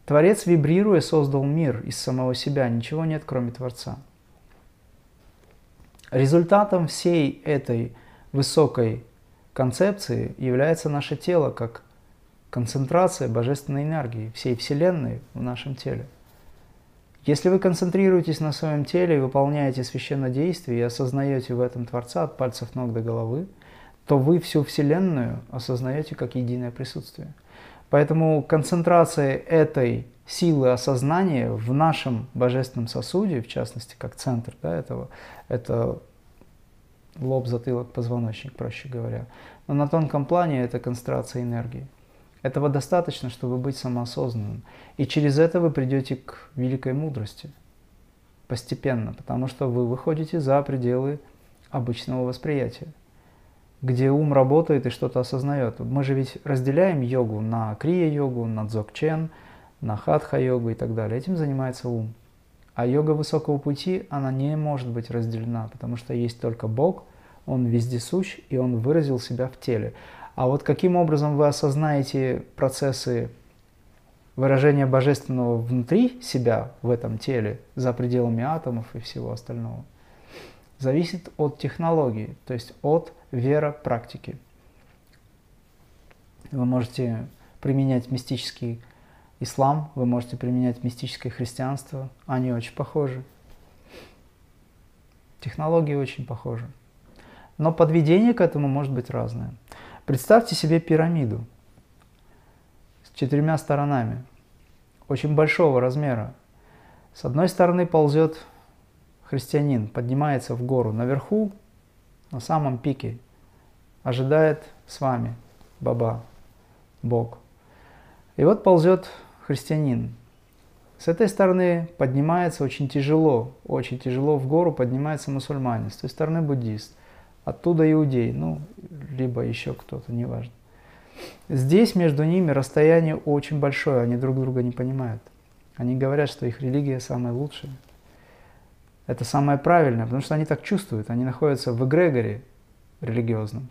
[SPEAKER 2] Творец, вибрируя, создал мир из самого себя, ничего нет, кроме Творца. Результатом всей этой высокой концепции является наше тело как концентрация божественной энергии всей Вселенной в нашем теле. Если вы концентрируетесь на своем теле и выполняете священное действие и осознаете в этом Творца от пальцев ног до головы, то вы всю Вселенную осознаете как единое присутствие. Поэтому концентрация этой силы осознания в нашем божественном сосуде, в частности, как центр да, этого, это лоб, затылок, позвоночник, проще говоря. Но на тонком плане это концентрация энергии. Этого достаточно, чтобы быть самоосознанным. И через это вы придете к великой мудрости постепенно, потому что вы выходите за пределы обычного восприятия, где ум работает и что-то осознает. Мы же ведь разделяем йогу на крия-йогу, на дзогчен, на хатха-йогу и так далее. Этим занимается ум. А йога высокого пути, она не может быть разделена, потому что есть только Бог, Он вездесущ, и Он выразил себя в теле. А вот каким образом вы осознаете процессы выражения божественного внутри себя, в этом теле, за пределами атомов и всего остального, зависит от технологии, то есть от вера практики. Вы можете применять мистический ислам, вы можете применять мистическое христианство, они очень похожи. Технологии очень похожи. Но подведение к этому может быть разное. Представьте себе пирамиду с четырьмя сторонами, очень большого размера. С одной стороны ползет христианин, поднимается в гору. Наверху, на самом пике, ожидает с вами Баба, Бог. И вот ползет христианин. С этой стороны поднимается очень тяжело, очень тяжело в гору поднимается мусульманин, с той стороны буддист оттуда иудей, ну, либо еще кто-то, неважно. Здесь между ними расстояние очень большое, они друг друга не понимают. Они говорят, что их религия самая лучшая. Это самое правильное, потому что они так чувствуют, они находятся в эгрегоре религиозном.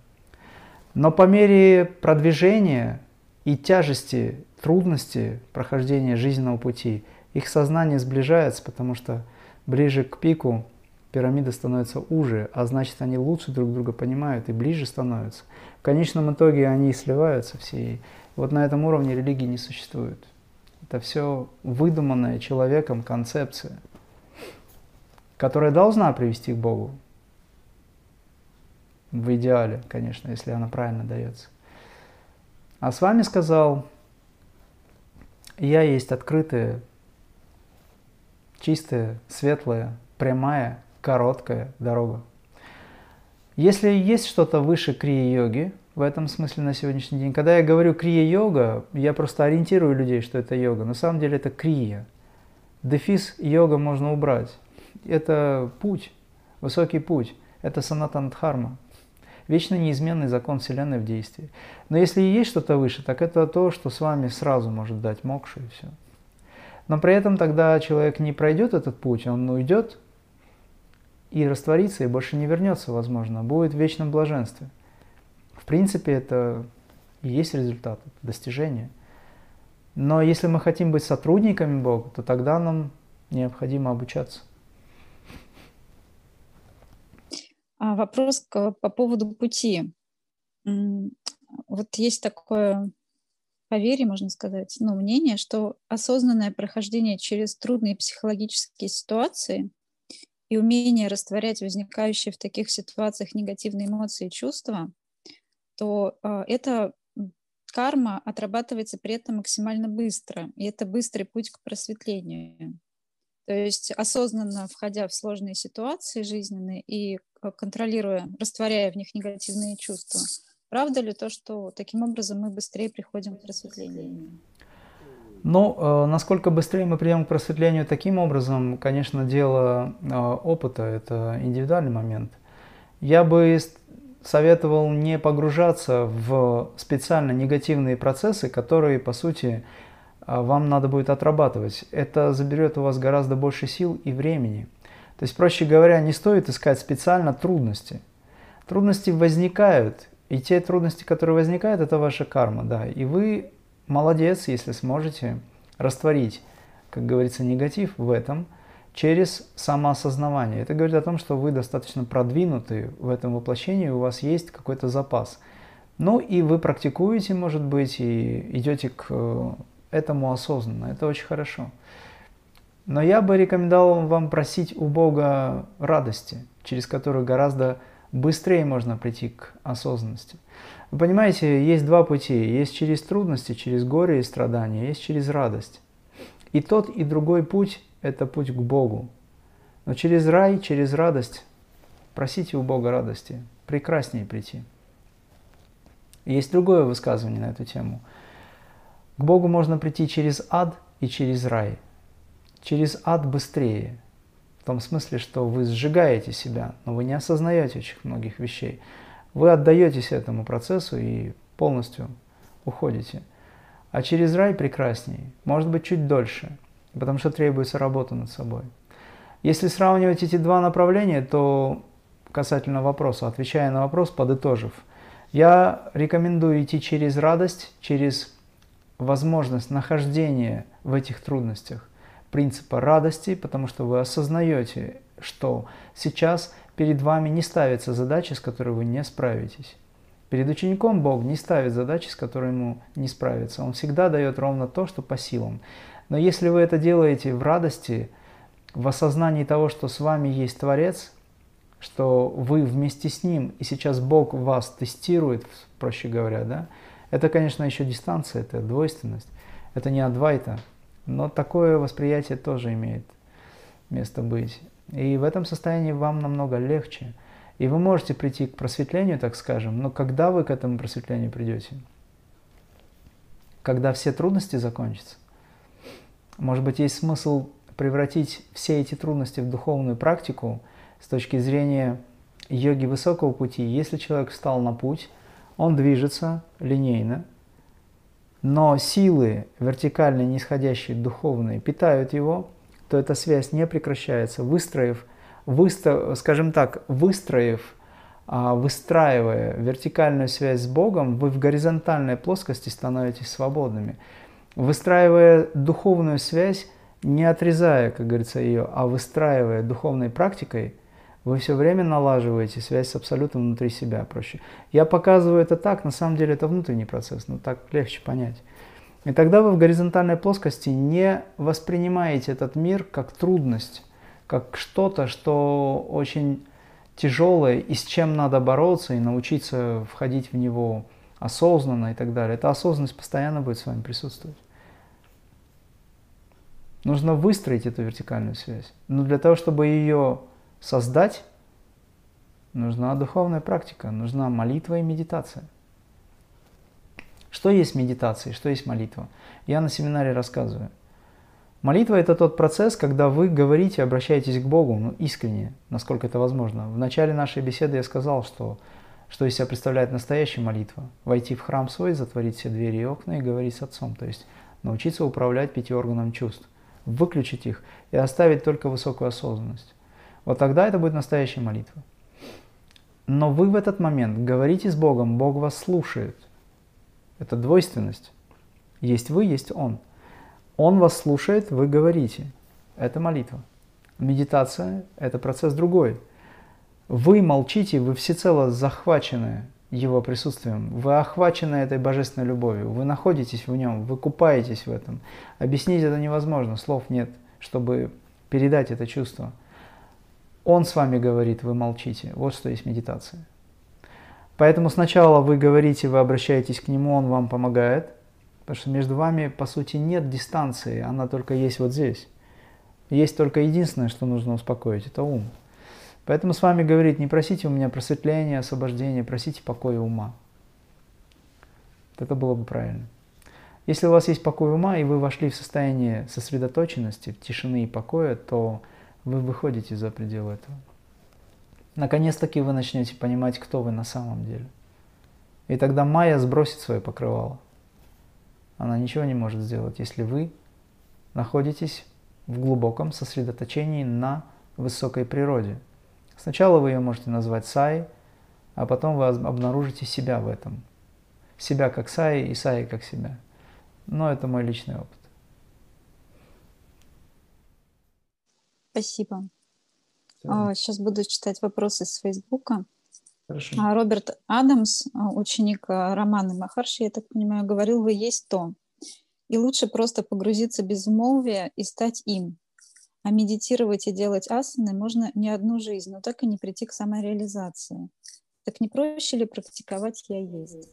[SPEAKER 2] Но по мере продвижения и тяжести, трудности прохождения жизненного пути, их сознание сближается, потому что ближе к пику пирамида становится уже, а значит они лучше друг друга понимают и ближе становятся. В конечном итоге они сливаются все. Вот на этом уровне религии не существует. Это все выдуманная человеком концепция, которая должна привести к Богу. В идеале, конечно, если она правильно дается. А с вами сказал, я есть открытая, чистая, светлая, прямая короткая дорога. Если есть что-то выше крия-йоги, в этом смысле на сегодняшний день, когда я говорю крия-йога, я просто ориентирую людей, что это йога. На самом деле это крия. Дефис йога можно убрать. Это путь, высокий путь. Это санатандхарма. Вечно неизменный закон Вселенной в действии. Но если и есть что-то выше, так это то, что с вами сразу может дать мокшу и все. Но при этом тогда человек не пройдет этот путь, он уйдет и растворится, и больше не вернется, возможно, будет в вечном блаженстве. В принципе, это и есть результат, достижение. Но если мы хотим быть сотрудниками Бога, то тогда нам необходимо обучаться.
[SPEAKER 1] А вопрос по поводу пути. Вот есть такое поверье, можно сказать, ну, мнение, что осознанное прохождение через трудные психологические ситуации и умение растворять возникающие в таких ситуациях негативные эмоции и чувства, то э, эта карма отрабатывается при этом максимально быстро. И это быстрый путь к просветлению. То есть осознанно входя в сложные ситуации жизненные и а, контролируя, растворяя в них негативные чувства, правда ли то, что таким образом мы быстрее приходим к просветлению?
[SPEAKER 2] Ну, э, насколько быстрее мы придем к просветлению таким образом, конечно, дело э, опыта, это индивидуальный момент. Я бы советовал не погружаться в специально негативные процессы, которые, по сути, э, вам надо будет отрабатывать. Это заберет у вас гораздо больше сил и времени. То есть, проще говоря, не стоит искать специально трудности. Трудности возникают, и те трудности, которые возникают, это ваша карма, да. И вы молодец, если сможете растворить, как говорится, негатив в этом через самоосознавание. Это говорит о том, что вы достаточно продвинуты в этом воплощении, у вас есть какой-то запас. Ну и вы практикуете, может быть, и идете к э, этому осознанно. Это очень хорошо. Но я бы рекомендовал вам просить у Бога радости, через которую гораздо быстрее можно прийти к осознанности. Вы понимаете, есть два пути. Есть через трудности, через горе и страдания, есть через радость. И тот, и другой путь – это путь к Богу. Но через рай, через радость просите у Бога радости. Прекраснее прийти. Есть другое высказывание на эту тему. К Богу можно прийти через ад и через рай. Через ад быстрее – том смысле, что вы сжигаете себя, но вы не осознаете очень многих вещей. Вы отдаетесь этому процессу и полностью уходите. А через рай прекрасней, может быть чуть дольше, потому что требуется работа над собой. Если сравнивать эти два направления, то касательно вопроса, отвечая на вопрос, подытожив, я рекомендую идти через радость, через возможность нахождения в этих трудностях, принципа радости, потому что вы осознаете, что сейчас перед вами не ставится задача, с которой вы не справитесь. Перед учеником Бог не ставит задачи, с которой ему не справиться. Он всегда дает ровно то, что по силам. Но если вы это делаете в радости, в осознании того, что с вами есть Творец, что вы вместе с Ним, и сейчас Бог вас тестирует, проще говоря, да, это, конечно, еще дистанция, это двойственность, это не адвайта, но такое восприятие тоже имеет место быть. И в этом состоянии вам намного легче. И вы можете прийти к просветлению, так скажем, но когда вы к этому просветлению придете? Когда все трудности закончатся? Может быть, есть смысл превратить все эти трудности в духовную практику с точки зрения йоги высокого пути. Если человек встал на путь, он движется линейно, но силы вертикальные, нисходящие, духовные питают его, то эта связь не прекращается, выстроив, выстав, скажем так, выстроив, а, выстраивая вертикальную связь с Богом, вы в горизонтальной плоскости становитесь свободными. Выстраивая духовную связь, не отрезая, как говорится, ее, а выстраивая духовной практикой – вы все время налаживаете связь с абсолютом внутри себя, проще. Я показываю это так, на самом деле это внутренний процесс, но так легче понять. И тогда вы в горизонтальной плоскости не воспринимаете этот мир как трудность, как что-то, что очень тяжелое и с чем надо бороться и научиться входить в него осознанно и так далее. Эта осознанность постоянно будет с вами присутствовать. Нужно выстроить эту вертикальную связь. Но для того, чтобы ее создать, нужна духовная практика, нужна молитва и медитация. Что есть медитация, что есть молитва? Я на семинаре рассказываю. Молитва – это тот процесс, когда вы говорите, обращаетесь к Богу ну, искренне, насколько это возможно. В начале нашей беседы я сказал, что, что из себя представляет настоящая молитва. Войти в храм свой, затворить все двери и окна и говорить с Отцом. То есть научиться управлять пяти органами чувств, выключить их и оставить только высокую осознанность. Вот тогда это будет настоящая молитва. Но вы в этот момент говорите с Богом, Бог вас слушает. Это двойственность. Есть вы, есть Он. Он вас слушает, вы говорите. Это молитва. Медитация – это процесс другой. Вы молчите, вы всецело захвачены Его присутствием, вы охвачены этой божественной любовью, вы находитесь в Нем, вы купаетесь в этом. Объяснить это невозможно, слов нет, чтобы передать это чувство – он с вами говорит, вы молчите. Вот что есть медитация. Поэтому сначала вы говорите, вы обращаетесь к нему, он вам помогает, потому что между вами, по сути, нет дистанции, она только есть вот здесь. Есть только единственное, что нужно успокоить, это ум. Поэтому с вами говорит, не просите у меня просветления, освобождения, просите покоя ума. Это было бы правильно. Если у вас есть покой ума, и вы вошли в состояние сосредоточенности, тишины и покоя, то вы выходите за пределы этого. Наконец-таки вы начнете понимать, кто вы на самом деле. И тогда Майя сбросит свое покрывало. Она ничего не может сделать, если вы находитесь в глубоком сосредоточении на высокой природе. Сначала вы ее можете назвать сай, а потом вы обнаружите себя в этом. Себя как сай и сай как себя. Но это мой личный опыт.
[SPEAKER 1] Спасибо. Сейчас а, буду читать вопросы с Фейсбука. Хорошо. А, Роберт Адамс, а, ученик Романа Махарши, я так понимаю, говорил, вы есть то. И лучше просто погрузиться без безмолвие и стать им. А медитировать и делать асаны можно не одну жизнь, но так и не прийти к самореализации. Так не проще ли практиковать «я есть»?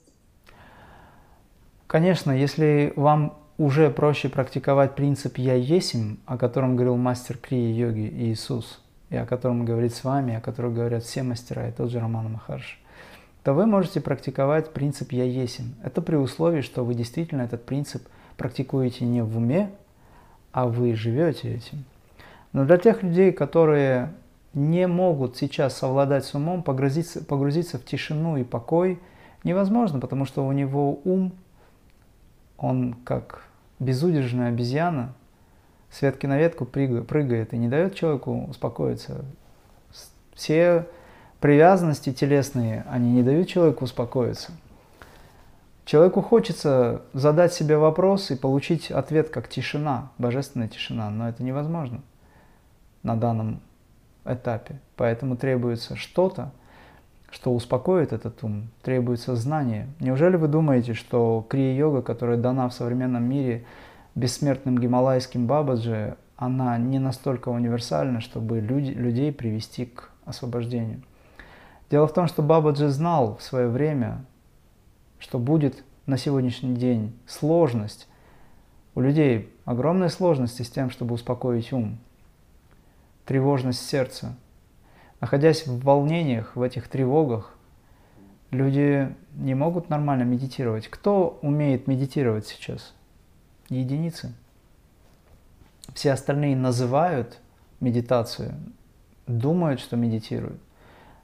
[SPEAKER 2] Конечно, если вам уже проще практиковать принцип «я есим», о котором говорил мастер крии йоги Иисус, и о котором говорит с вами, о котором говорят все мастера, и тот же Роман Махарш, то вы можете практиковать принцип «я есим». Это при условии, что вы действительно этот принцип практикуете не в уме, а вы живете этим. Но для тех людей, которые не могут сейчас совладать с умом, погрузиться, погрузиться в тишину и покой невозможно, потому что у него ум – он как безудержная обезьяна с ветки на ветку прыгает и не дает человеку успокоиться. Все привязанности телесные, они не дают человеку успокоиться. Человеку хочется задать себе вопрос и получить ответ как тишина, божественная тишина, но это невозможно на данном этапе. Поэтому требуется что-то, что успокоит этот ум, требуется знание. Неужели вы думаете, что крия-йога, которая дана в современном мире бессмертным гималайским бабаджи, она не настолько универсальна, чтобы люди, людей привести к освобождению? Дело в том, что Бабаджи знал в свое время, что будет на сегодняшний день сложность. У людей огромные сложности с тем, чтобы успокоить ум, тревожность сердца – находясь в волнениях, в этих тревогах, люди не могут нормально медитировать. Кто умеет медитировать сейчас? Единицы. Все остальные называют медитацию, думают, что медитируют.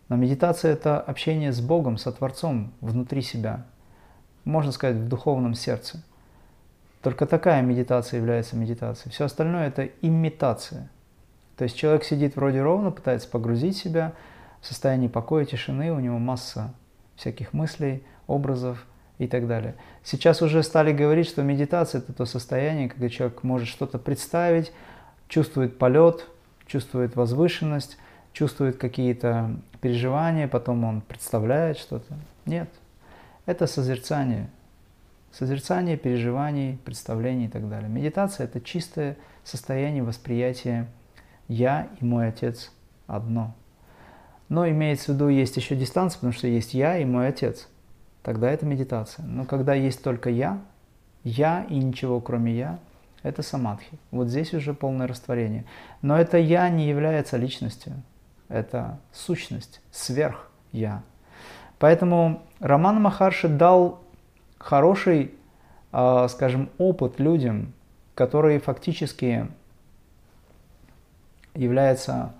[SPEAKER 2] Но медитация – это общение с Богом, со Творцом внутри себя. Можно сказать, в духовном сердце. Только такая медитация является медитацией. Все остальное – это имитация – то есть человек сидит вроде ровно, пытается погрузить себя в состояние покоя, тишины, у него масса всяких мыслей, образов и так далее. Сейчас уже стали говорить, что медитация – это то состояние, когда человек может что-то представить, чувствует полет, чувствует возвышенность, чувствует какие-то переживания, потом он представляет что-то. Нет, это созерцание. Созерцание переживаний, представлений и так далее. Медитация – это чистое состояние восприятия я и мой отец одно. Но имеется в виду, есть еще дистанция, потому что есть я и мой отец. Тогда это медитация. Но когда есть только я, я и ничего кроме я, это самадхи. Вот здесь уже полное растворение. Но это я не является личностью. Это сущность, сверх я. Поэтому Роман Махарши дал хороший, а, скажем, опыт людям, которые фактически является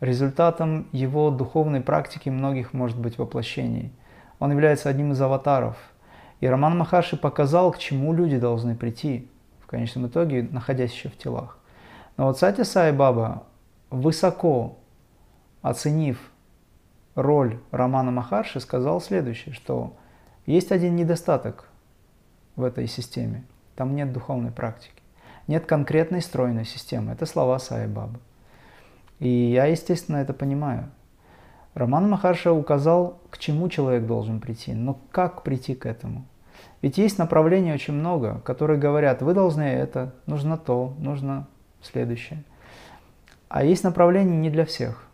[SPEAKER 2] результатом его духовной практики многих, может быть, воплощений. Он является одним из аватаров. И Роман Махаши показал, к чему люди должны прийти, в конечном итоге, находясь еще в телах. Но вот Сати Сай Баба, высоко оценив роль Романа Махарши, сказал следующее, что есть один недостаток в этой системе. Там нет духовной практики. Нет конкретной стройной системы. Это слова Сай Бабы. И я, естественно, это понимаю. Роман Махарша указал, к чему человек должен прийти, но как прийти к этому. Ведь есть направлений очень много, которые говорят, вы должны это, нужно то, нужно следующее. А есть направления не для всех.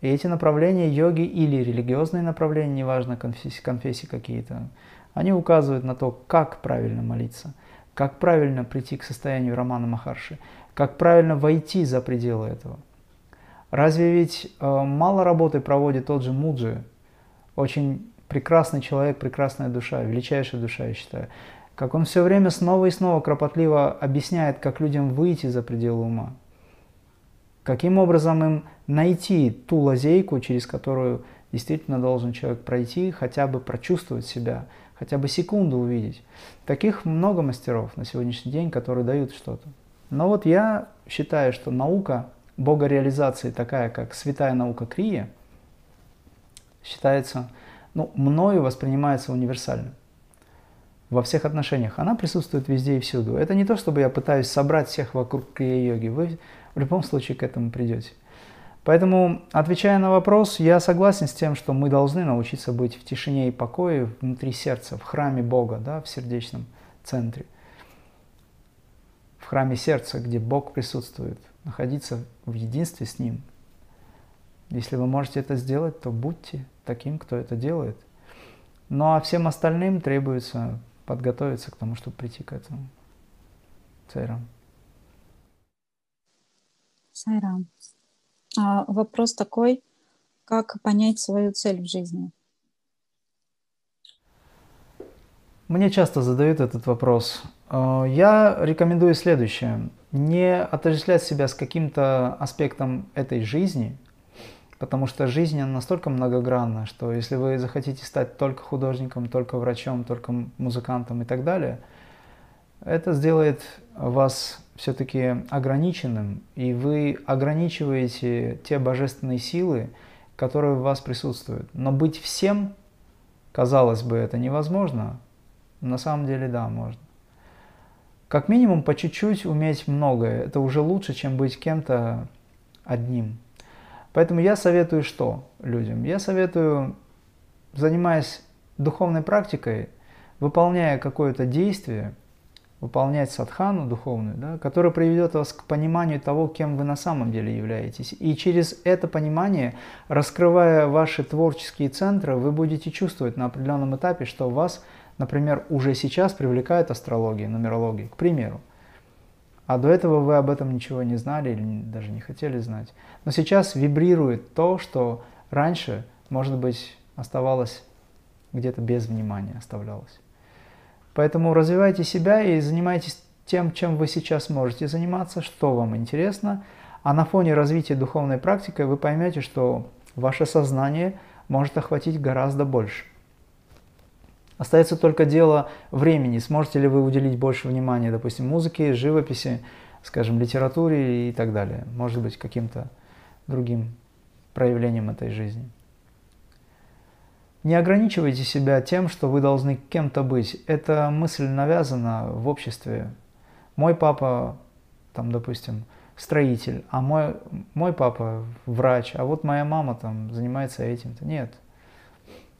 [SPEAKER 2] И эти направления йоги или религиозные направления, неважно, конфессии, конфессии какие-то, они указывают на то, как правильно молиться, как правильно прийти к состоянию Романа Махарши, как правильно войти за пределы этого – Разве ведь э, мало работы проводит тот же Муджи, очень прекрасный человек, прекрасная душа, величайшая душа, я считаю. Как он все время снова и снова кропотливо объясняет, как людям выйти за пределы ума. Каким образом им найти ту лазейку, через которую действительно должен человек пройти, хотя бы прочувствовать себя, хотя бы секунду увидеть. Таких много мастеров на сегодняшний день, которые дают что-то. Но вот я считаю, что наука богореализации, такая как святая наука Крия, считается, ну, мною воспринимается универсальным во всех отношениях. Она присутствует везде и всюду. Это не то, чтобы я пытаюсь собрать всех вокруг крия-йоги. Вы в любом случае к этому придете. Поэтому, отвечая на вопрос, я согласен с тем, что мы должны научиться быть в тишине и покое внутри сердца, в храме Бога, да, в сердечном центре, в храме сердца, где Бог присутствует, находиться в единстве с Ним. Если вы можете это сделать, то будьте таким, кто это делает. Ну а всем остальным требуется подготовиться к тому, чтобы прийти к этому. Сайрам.
[SPEAKER 1] Сайрам. А вопрос такой, как понять свою цель в жизни?
[SPEAKER 2] Мне часто задают этот вопрос. А, я рекомендую следующее. Не отождествлять себя с каким-то аспектом этой жизни, потому что жизнь она настолько многогранна, что если вы захотите стать только художником, только врачом, только музыкантом и так далее, это сделает вас все-таки ограниченным, и вы ограничиваете те божественные силы, которые в вас присутствуют. Но быть всем, казалось бы, это невозможно. На самом деле, да, можно. Как минимум, по чуть-чуть уметь многое. Это уже лучше, чем быть кем-то одним. Поэтому я советую что людям? Я советую, занимаясь духовной практикой, выполняя какое-то действие – выполнять садхану духовную, да, которая приведет вас к пониманию того, кем вы на самом деле являетесь. И через это понимание, раскрывая ваши творческие центры, вы будете чувствовать на определенном этапе, что вас, например, уже сейчас привлекает астрология, нумерология, к примеру. А до этого вы об этом ничего не знали или даже не хотели знать. Но сейчас вибрирует то, что раньше, может быть, оставалось где-то без внимания, оставлялось. Поэтому развивайте себя и занимайтесь тем, чем вы сейчас можете заниматься, что вам интересно. А на фоне развития духовной практики вы поймете, что ваше сознание может охватить гораздо больше. Остается только дело времени. Сможете ли вы уделить больше внимания, допустим, музыке, живописи, скажем, литературе и так далее. Может быть, каким-то другим проявлением этой жизни. Не ограничивайте себя тем, что вы должны кем-то быть. Эта мысль навязана в обществе. Мой папа, там, допустим, строитель, а мой, мой папа врач, а вот моя мама там занимается этим-то. Нет.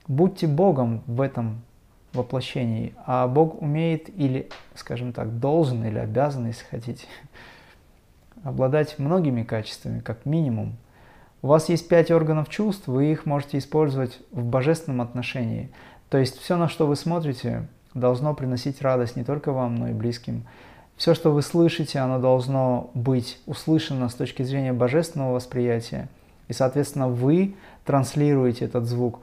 [SPEAKER 2] Будьте Богом в этом воплощении, а Бог умеет или, скажем так, должен или обязан, если хотите, обладать многими качествами, как минимум – у вас есть пять органов чувств, вы их можете использовать в божественном отношении. То есть все, на что вы смотрите, должно приносить радость не только вам, но и близким. Все, что вы слышите, оно должно быть услышано с точки зрения божественного восприятия. И, соответственно, вы транслируете этот звук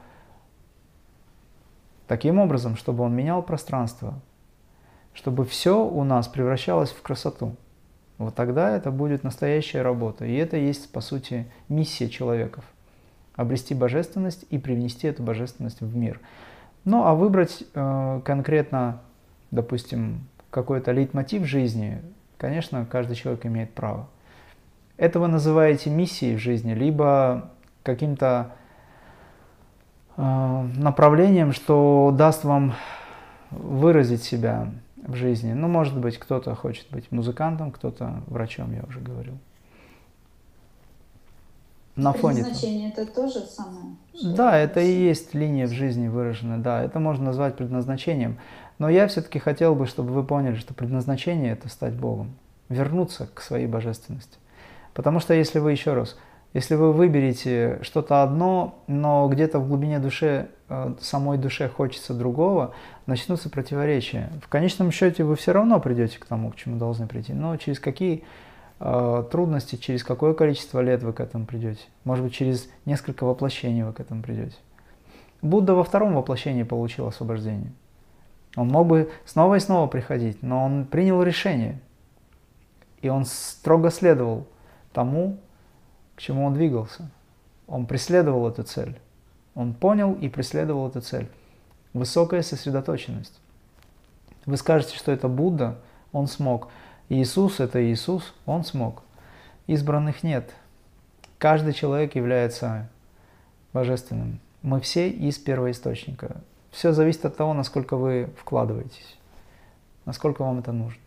[SPEAKER 2] таким образом, чтобы он менял пространство, чтобы все у нас превращалось в красоту вот тогда это будет настоящая работа. И это есть, по сути, миссия человеков. Обрести божественность и привнести эту божественность в мир. Ну, а выбрать э, конкретно, допустим, какой-то лейтмотив жизни, конечно, каждый человек имеет право. Это вы называете миссией в жизни, либо каким-то направлением, что даст вам выразить себя, в жизни. Ну, может быть, кто-то хочет быть музыкантом, кто-то врачом, я уже говорил.
[SPEAKER 1] На фоне Предназначение это тоже самое?
[SPEAKER 2] Да, это и есть линия в жизни выраженная, да, это можно назвать предназначением. Но я все-таки хотел бы, чтобы вы поняли, что предназначение – это стать Богом, вернуться к своей божественности. Потому что если вы, еще раз, если вы выберете что-то одно, но где-то в глубине души, э, самой душе хочется другого, начнутся противоречия. В конечном счете вы все равно придете к тому, к чему должны прийти. Но через какие э, трудности, через какое количество лет вы к этому придете? Может быть, через несколько воплощений вы к этому придете. Будда во втором воплощении получил освобождение. Он мог бы снова и снова приходить, но он принял решение. И он строго следовал тому, к чему он двигался. Он преследовал эту цель. Он понял и преследовал эту цель. Высокая сосредоточенность. Вы скажете, что это Будда, он смог. Иисус – это Иисус, он смог. избранных нет. Каждый человек является божественным. Мы все из первоисточника. Все зависит от того, насколько вы вкладываетесь, насколько вам это нужно.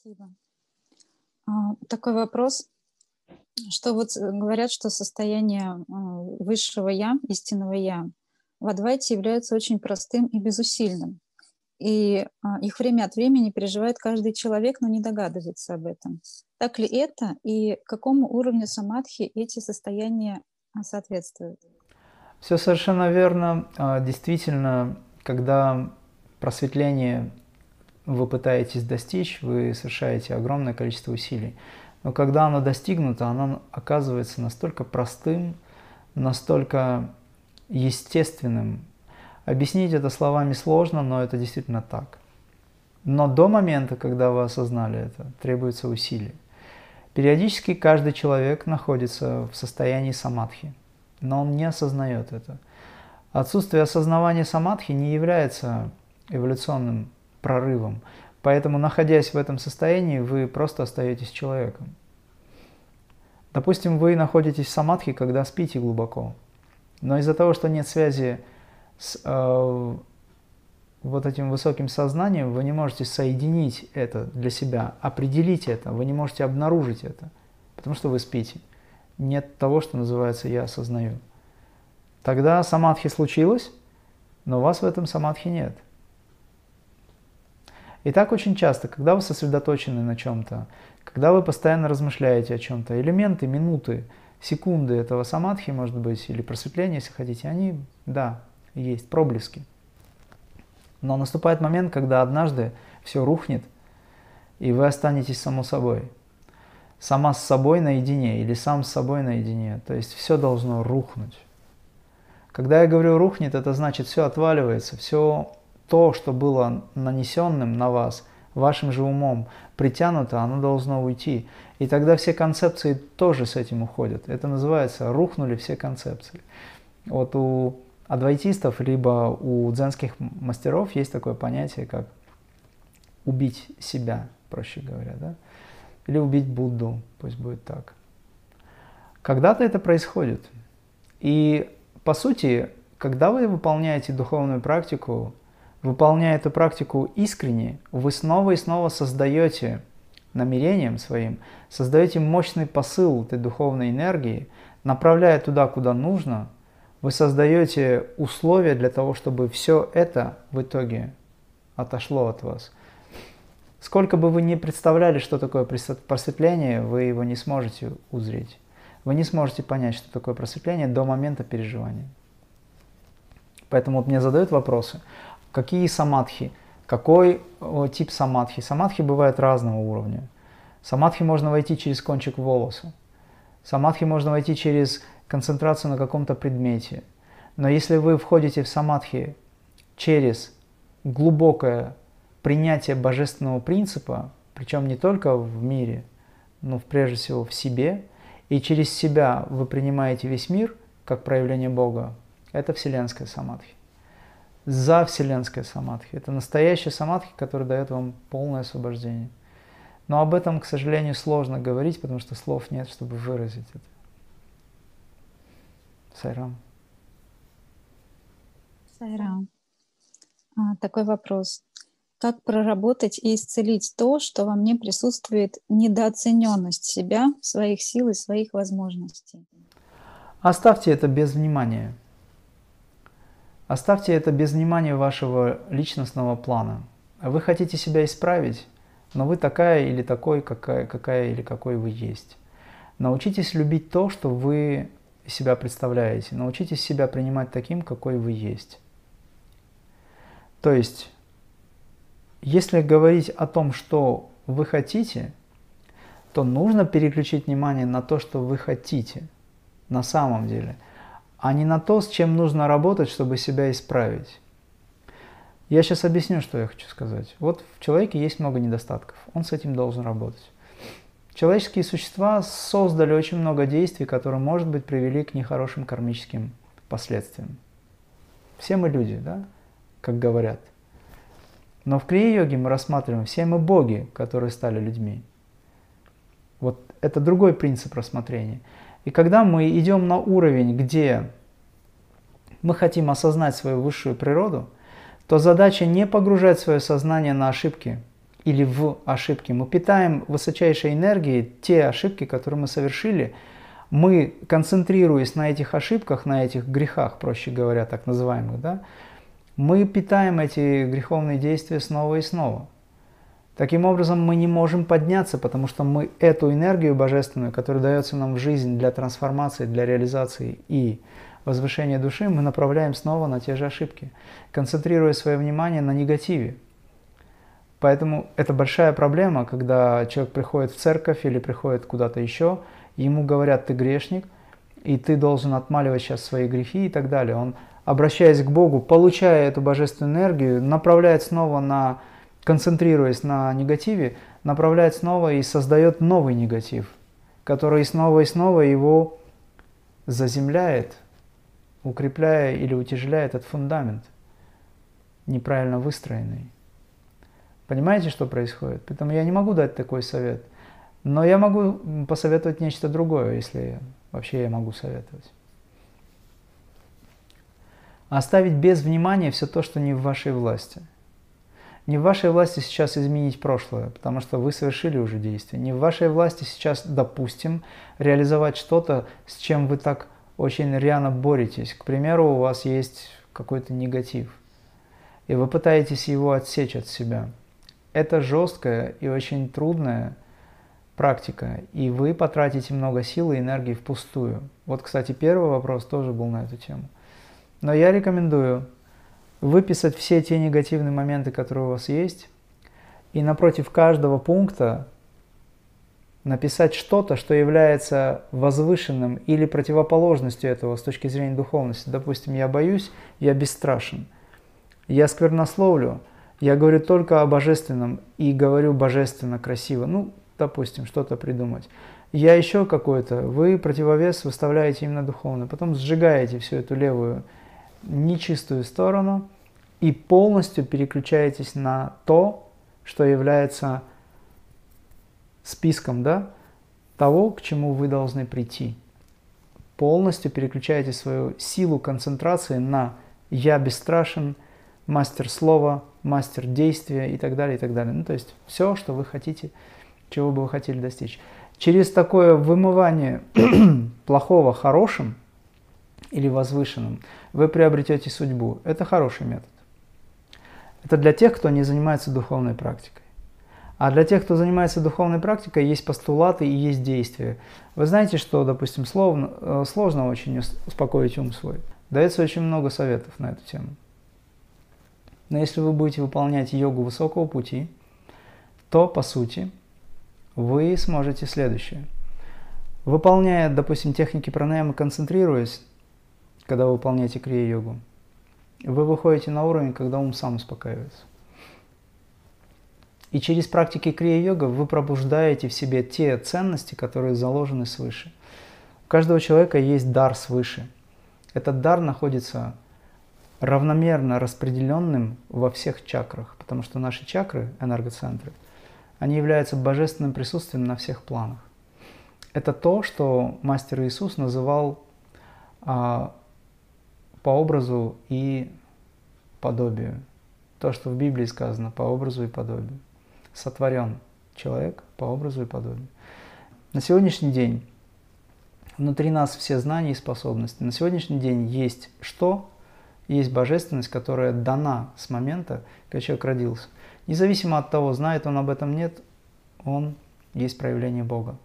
[SPEAKER 1] Спасибо. А, такой вопрос, что вот говорят, что состояние а, высшего Я, истинного Я, в Адвайте является очень простым и безусильным. И а, их время от времени переживает каждый человек, но не догадывается об этом. Так ли это и какому уровню самадхи эти состояния соответствуют?
[SPEAKER 2] Все совершенно верно. Действительно, когда просветление вы пытаетесь достичь, вы совершаете огромное количество усилий. Но когда оно достигнуто, оно оказывается настолько простым, настолько естественным. Объяснить это словами сложно, но это действительно так. Но до момента, когда вы осознали это, требуется усилие. Периодически каждый человек находится в состоянии самадхи, но он не осознает это. Отсутствие осознавания самадхи не является эволюционным прорывом. Поэтому, находясь в этом состоянии, вы просто остаетесь человеком. Допустим, вы находитесь в самадхи, когда спите глубоко, но из-за того, что нет связи с э, вот этим высоким сознанием, вы не можете соединить это для себя, определить это, вы не можете обнаружить это, потому что вы спите. Нет того, что называется «я осознаю». Тогда самадхи случилось, но у вас в этом самадхи нет – и так очень часто, когда вы сосредоточены на чем-то, когда вы постоянно размышляете о чем-то, элементы, минуты, секунды этого самадхи, может быть, или просветления, если хотите, они, да, есть, проблески. Но наступает момент, когда однажды все рухнет, и вы останетесь само собой. Сама с собой наедине или сам с собой наедине. То есть все должно рухнуть. Когда я говорю рухнет, это значит все отваливается, все то, что было нанесенным на вас вашим же умом, притянуто, оно должно уйти. И тогда все концепции тоже с этим уходят. Это называется «рухнули все концепции». Вот у адвайтистов, либо у дзенских мастеров есть такое понятие, как убить себя, проще говоря, да? или убить Будду, пусть будет так. Когда-то это происходит. И по сути, когда вы выполняете духовную практику, Выполняя эту практику искренне, вы снова и снова создаете намерением своим, создаете мощный посыл этой духовной энергии, направляя туда, куда нужно, вы создаете условия для того, чтобы все это в итоге отошло от вас. Сколько бы вы ни представляли, что такое просветление, вы его не сможете узреть. Вы не сможете понять, что такое просветление до момента переживания. Поэтому вот мне задают вопросы, Какие самадхи? Какой тип самадхи? Самадхи бывают разного уровня. Самадхи можно войти через кончик волоса. Самадхи можно войти через концентрацию на каком-то предмете. Но если вы входите в самадхи через глубокое принятие божественного принципа, причем не только в мире, но прежде всего в себе, и через себя вы принимаете весь мир как проявление Бога, это вселенская самадхи за вселенской самадхи. Это настоящая самадхи, который дает вам полное освобождение. Но об этом, к сожалению, сложно говорить, потому что слов нет, чтобы выразить это. Сайрам.
[SPEAKER 1] Сайрам. А, такой вопрос. Как проработать и исцелить то, что во мне присутствует недооцененность себя, своих сил и своих возможностей?
[SPEAKER 2] Оставьте это без внимания. Оставьте это без внимания вашего личностного плана. Вы хотите себя исправить, но вы такая или такой, какая, какая или какой вы есть. Научитесь любить то, что вы себя представляете. Научитесь себя принимать таким, какой вы есть. То есть, если говорить о том, что вы хотите, то нужно переключить внимание на то, что вы хотите на самом деле – а не на то, с чем нужно работать, чтобы себя исправить. Я сейчас объясню, что я хочу сказать. Вот в человеке есть много недостатков, он с этим должен работать. Человеческие существа создали очень много действий, которые, может быть, привели к нехорошим кармическим последствиям. Все мы люди, да, как говорят. Но в крия-йоге мы рассматриваем все мы боги, которые стали людьми. Вот это другой принцип рассмотрения. И когда мы идем на уровень, где мы хотим осознать свою высшую природу, то задача не погружать свое сознание на ошибки или в ошибки. Мы питаем высочайшей энергией те ошибки, которые мы совершили. Мы, концентрируясь на этих ошибках, на этих грехах, проще говоря, так называемых, да, мы питаем эти греховные действия снова и снова. Таким образом, мы не можем подняться, потому что мы эту энергию божественную, которая дается нам в жизнь для трансформации, для реализации и возвышения души, мы направляем снова на те же ошибки, концентрируя свое внимание на негативе. Поэтому это большая проблема, когда человек приходит в церковь или приходит куда-то еще, ему говорят, ты грешник, и ты должен отмаливать сейчас свои грехи и так далее. Он, обращаясь к Богу, получая эту божественную энергию, направляет снова на концентрируясь на негативе, направляет снова и создает новый негатив, который снова и снова его заземляет, укрепляя или утяжеляет этот фундамент, неправильно выстроенный. Понимаете, что происходит? Поэтому я не могу дать такой совет. Но я могу посоветовать нечто другое, если вообще я могу советовать. Оставить без внимания все то, что не в вашей власти – не в вашей власти сейчас изменить прошлое, потому что вы совершили уже действие. Не в вашей власти сейчас, допустим, реализовать что-то, с чем вы так очень рьяно боретесь. К примеру, у вас есть какой-то негатив, и вы пытаетесь его отсечь от себя. Это жесткая и очень трудная практика, и вы потратите много сил и энергии впустую. Вот, кстати, первый вопрос тоже был на эту тему. Но я рекомендую выписать все те негативные моменты, которые у вас есть, и напротив каждого пункта написать что-то, что является возвышенным или противоположностью этого с точки зрения духовности. Допустим, я боюсь, я бесстрашен. Я сквернословлю, я говорю только о божественном и говорю божественно, красиво. Ну, допустим, что-то придумать. Я еще какой-то, вы противовес выставляете именно духовно, потом сжигаете всю эту левую нечистую сторону и полностью переключаетесь на то, что является списком да, того, к чему вы должны прийти. Полностью переключаете свою силу концентрации на «я бесстрашен», «мастер слова», «мастер действия» и так далее, и так далее. Ну, то есть все, что вы хотите, чего бы вы хотели достичь. Через такое вымывание плохого хорошим или возвышенным – вы приобретете судьбу. Это хороший метод. Это для тех, кто не занимается духовной практикой. А для тех, кто занимается духовной практикой, есть постулаты и есть действия. Вы знаете, что, допустим, сложно, э, сложно очень успокоить ум свой. Дается очень много советов на эту тему. Но если вы будете выполнять йогу высокого пути, то, по сути, вы сможете следующее. Выполняя, допустим, техники пранаямы, концентрируясь когда вы выполняете крия-йогу. Вы выходите на уровень, когда ум сам успокаивается. И через практики крия-йога вы пробуждаете в себе те ценности, которые заложены свыше. У каждого человека есть дар свыше. Этот дар находится равномерно распределенным во всех чакрах, потому что наши чакры, энергоцентры, они являются божественным присутствием на всех планах. Это то, что мастер Иисус называл а, по образу и подобию. То, что в Библии сказано, по образу и подобию. Сотворен человек по образу и подобию. На сегодняшний день внутри нас все знания и способности. На сегодняшний день есть что? Есть божественность, которая дана с момента, когда человек родился. Независимо от того, знает он об этом нет, он есть проявление Бога.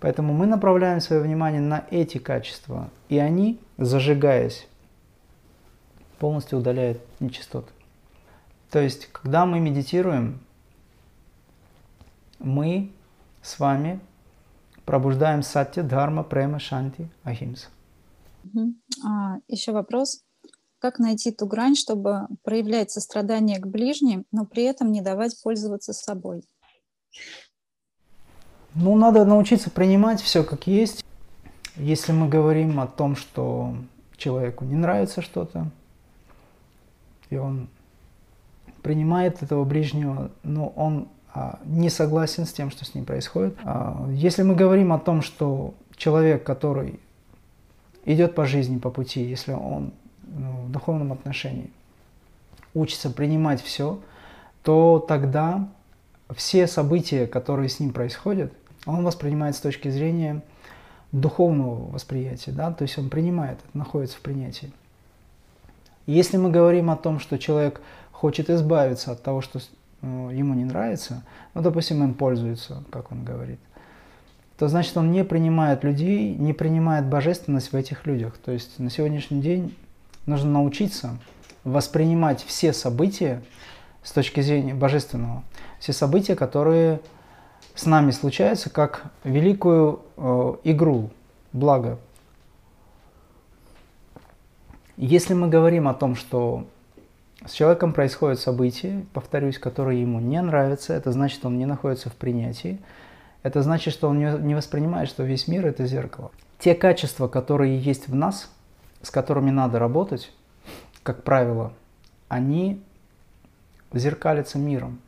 [SPEAKER 2] Поэтому мы направляем свое внимание на эти качества, и они, зажигаясь полностью удаляет нечистоты. То есть, когда мы медитируем, мы с вами пробуждаем сатья, дхарма, према, шанти, ахимса.
[SPEAKER 1] А, еще вопрос. Как найти ту грань, чтобы проявлять сострадание к ближним, но при этом не давать пользоваться собой?
[SPEAKER 2] Ну, надо научиться принимать все как есть. Если мы говорим о том, что человеку не нравится что-то, и он принимает этого ближнего, но он а, не согласен с тем, что с ним происходит. А, если мы говорим о том, что человек, который идет по жизни, по пути, если он ну, в духовном отношении учится принимать все, то тогда все события, которые с ним происходят, он воспринимает с точки зрения духовного восприятия, да, то есть он принимает, находится в принятии. Если мы говорим о том, что человек хочет избавиться от того, что э, ему не нравится, ну, допустим, им пользуется, как он говорит, то значит он не принимает людей, не принимает божественность в этих людях. То есть на сегодняшний день нужно научиться воспринимать все события с точки зрения божественного, все события, которые с нами случаются, как великую э, игру, благо. Если мы говорим о том, что с человеком происходят события, повторюсь, которые ему не нравятся, это значит, он не находится в принятии, это значит, что он не воспринимает, что весь мир – это зеркало. Те качества, которые есть в нас, с которыми надо работать, как правило, они зеркалятся миром.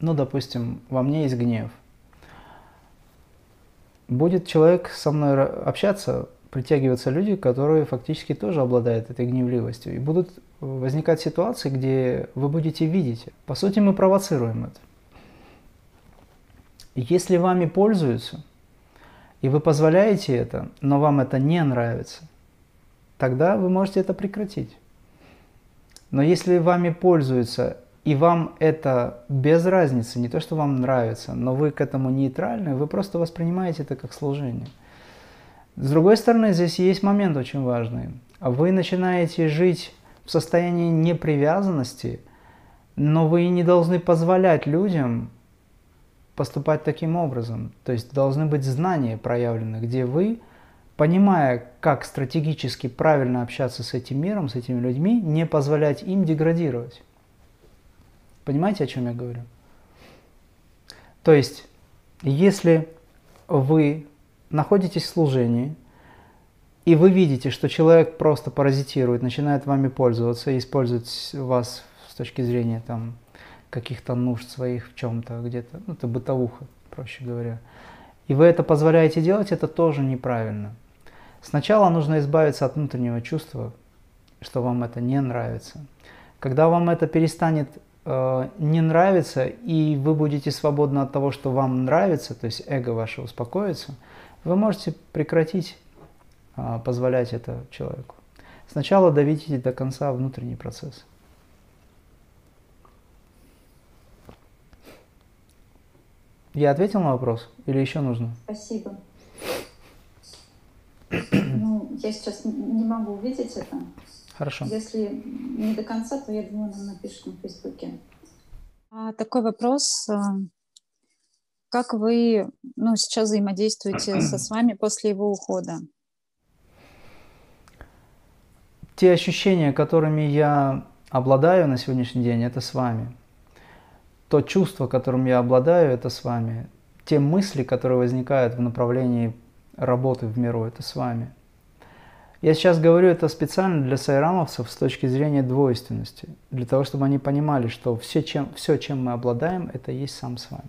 [SPEAKER 2] Ну, допустим, во мне есть гнев. Будет человек со мной общаться, притягиваться люди, которые фактически тоже обладают этой гневливостью. И будут возникать ситуации, где вы будете видеть. По сути, мы провоцируем это. Если вами пользуются, и вы позволяете это, но вам это не нравится, тогда вы можете это прекратить. Но если вами пользуются, и вам это без разницы, не то, что вам нравится, но вы к этому нейтральны, вы просто воспринимаете это как служение. С другой стороны, здесь есть момент очень важный. Вы начинаете жить в состоянии непривязанности, но вы не должны позволять людям поступать таким образом. То есть должны быть знания проявлены, где вы, понимая, как стратегически правильно общаться с этим миром, с этими людьми, не позволять им деградировать. Понимаете, о чем я говорю? То есть, если вы находитесь в служении, и вы видите, что человек просто паразитирует, начинает вами пользоваться и использовать вас с точки зрения там, каких-то нужд своих в чем-то где-то, ну это бытовуха, проще говоря. И вы это позволяете делать, это тоже неправильно. Сначала нужно избавиться от внутреннего чувства, что вам это не нравится. Когда вам это перестанет э, не нравиться, и вы будете свободны от того, что вам нравится, то есть эго ваше успокоится, вы можете прекратить э, позволять это человеку. Сначала доведите до конца внутренний процесс. Я ответил на вопрос или еще нужно?
[SPEAKER 1] Спасибо. Ну, я сейчас не могу увидеть это.
[SPEAKER 2] Хорошо.
[SPEAKER 1] Если не до конца, то я думаю, нам напишут на Фейсбуке. А, такой вопрос. Как вы ну, сейчас взаимодействуете со с вами после его ухода?
[SPEAKER 2] Те ощущения, которыми я обладаю на сегодняшний день, это с вами то чувство, которым я обладаю, это с вами. Те мысли, которые возникают в направлении работы в миру, это с вами. Я сейчас говорю это специально для сайрамовцев с точки зрения двойственности, для того, чтобы они понимали, что все, чем, все, чем мы обладаем, это есть сам с вами.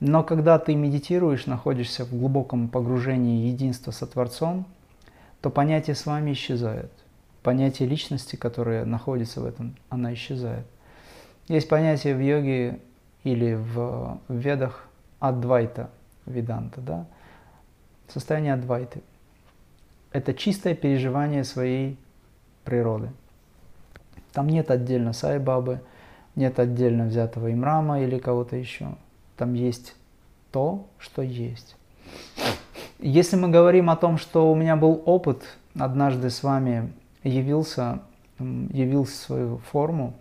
[SPEAKER 2] Но когда ты медитируешь, находишься в глубоком погружении единства со Творцом, то понятие с вами исчезает. Понятие личности, которое находится в этом, она исчезает. Есть понятие в йоге или в ведах адвайта, виданта, да? Состояние адвайты. Это чистое переживание своей природы. Там нет отдельно сайбабы, нет отдельно взятого имрама или кого-то еще. Там есть то, что есть. Если мы говорим о том, что у меня был опыт, однажды с вами явился, явился свою форму,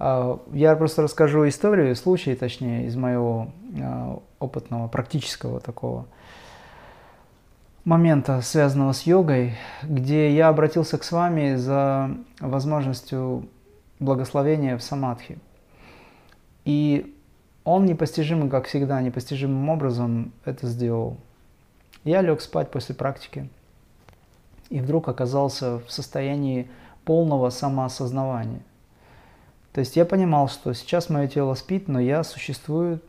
[SPEAKER 2] а, я просто расскажу историю, случай, точнее, из моего а, опытного, практического такого момента, связанного с йогой, где я обратился к с вами за возможностью благословения в самадхи. И он непостижимый, как всегда, непостижимым образом это сделал. Я лег спать после практики и вдруг оказался в состоянии полного самоосознавания. То есть я понимал, что сейчас мое тело спит, но я существую,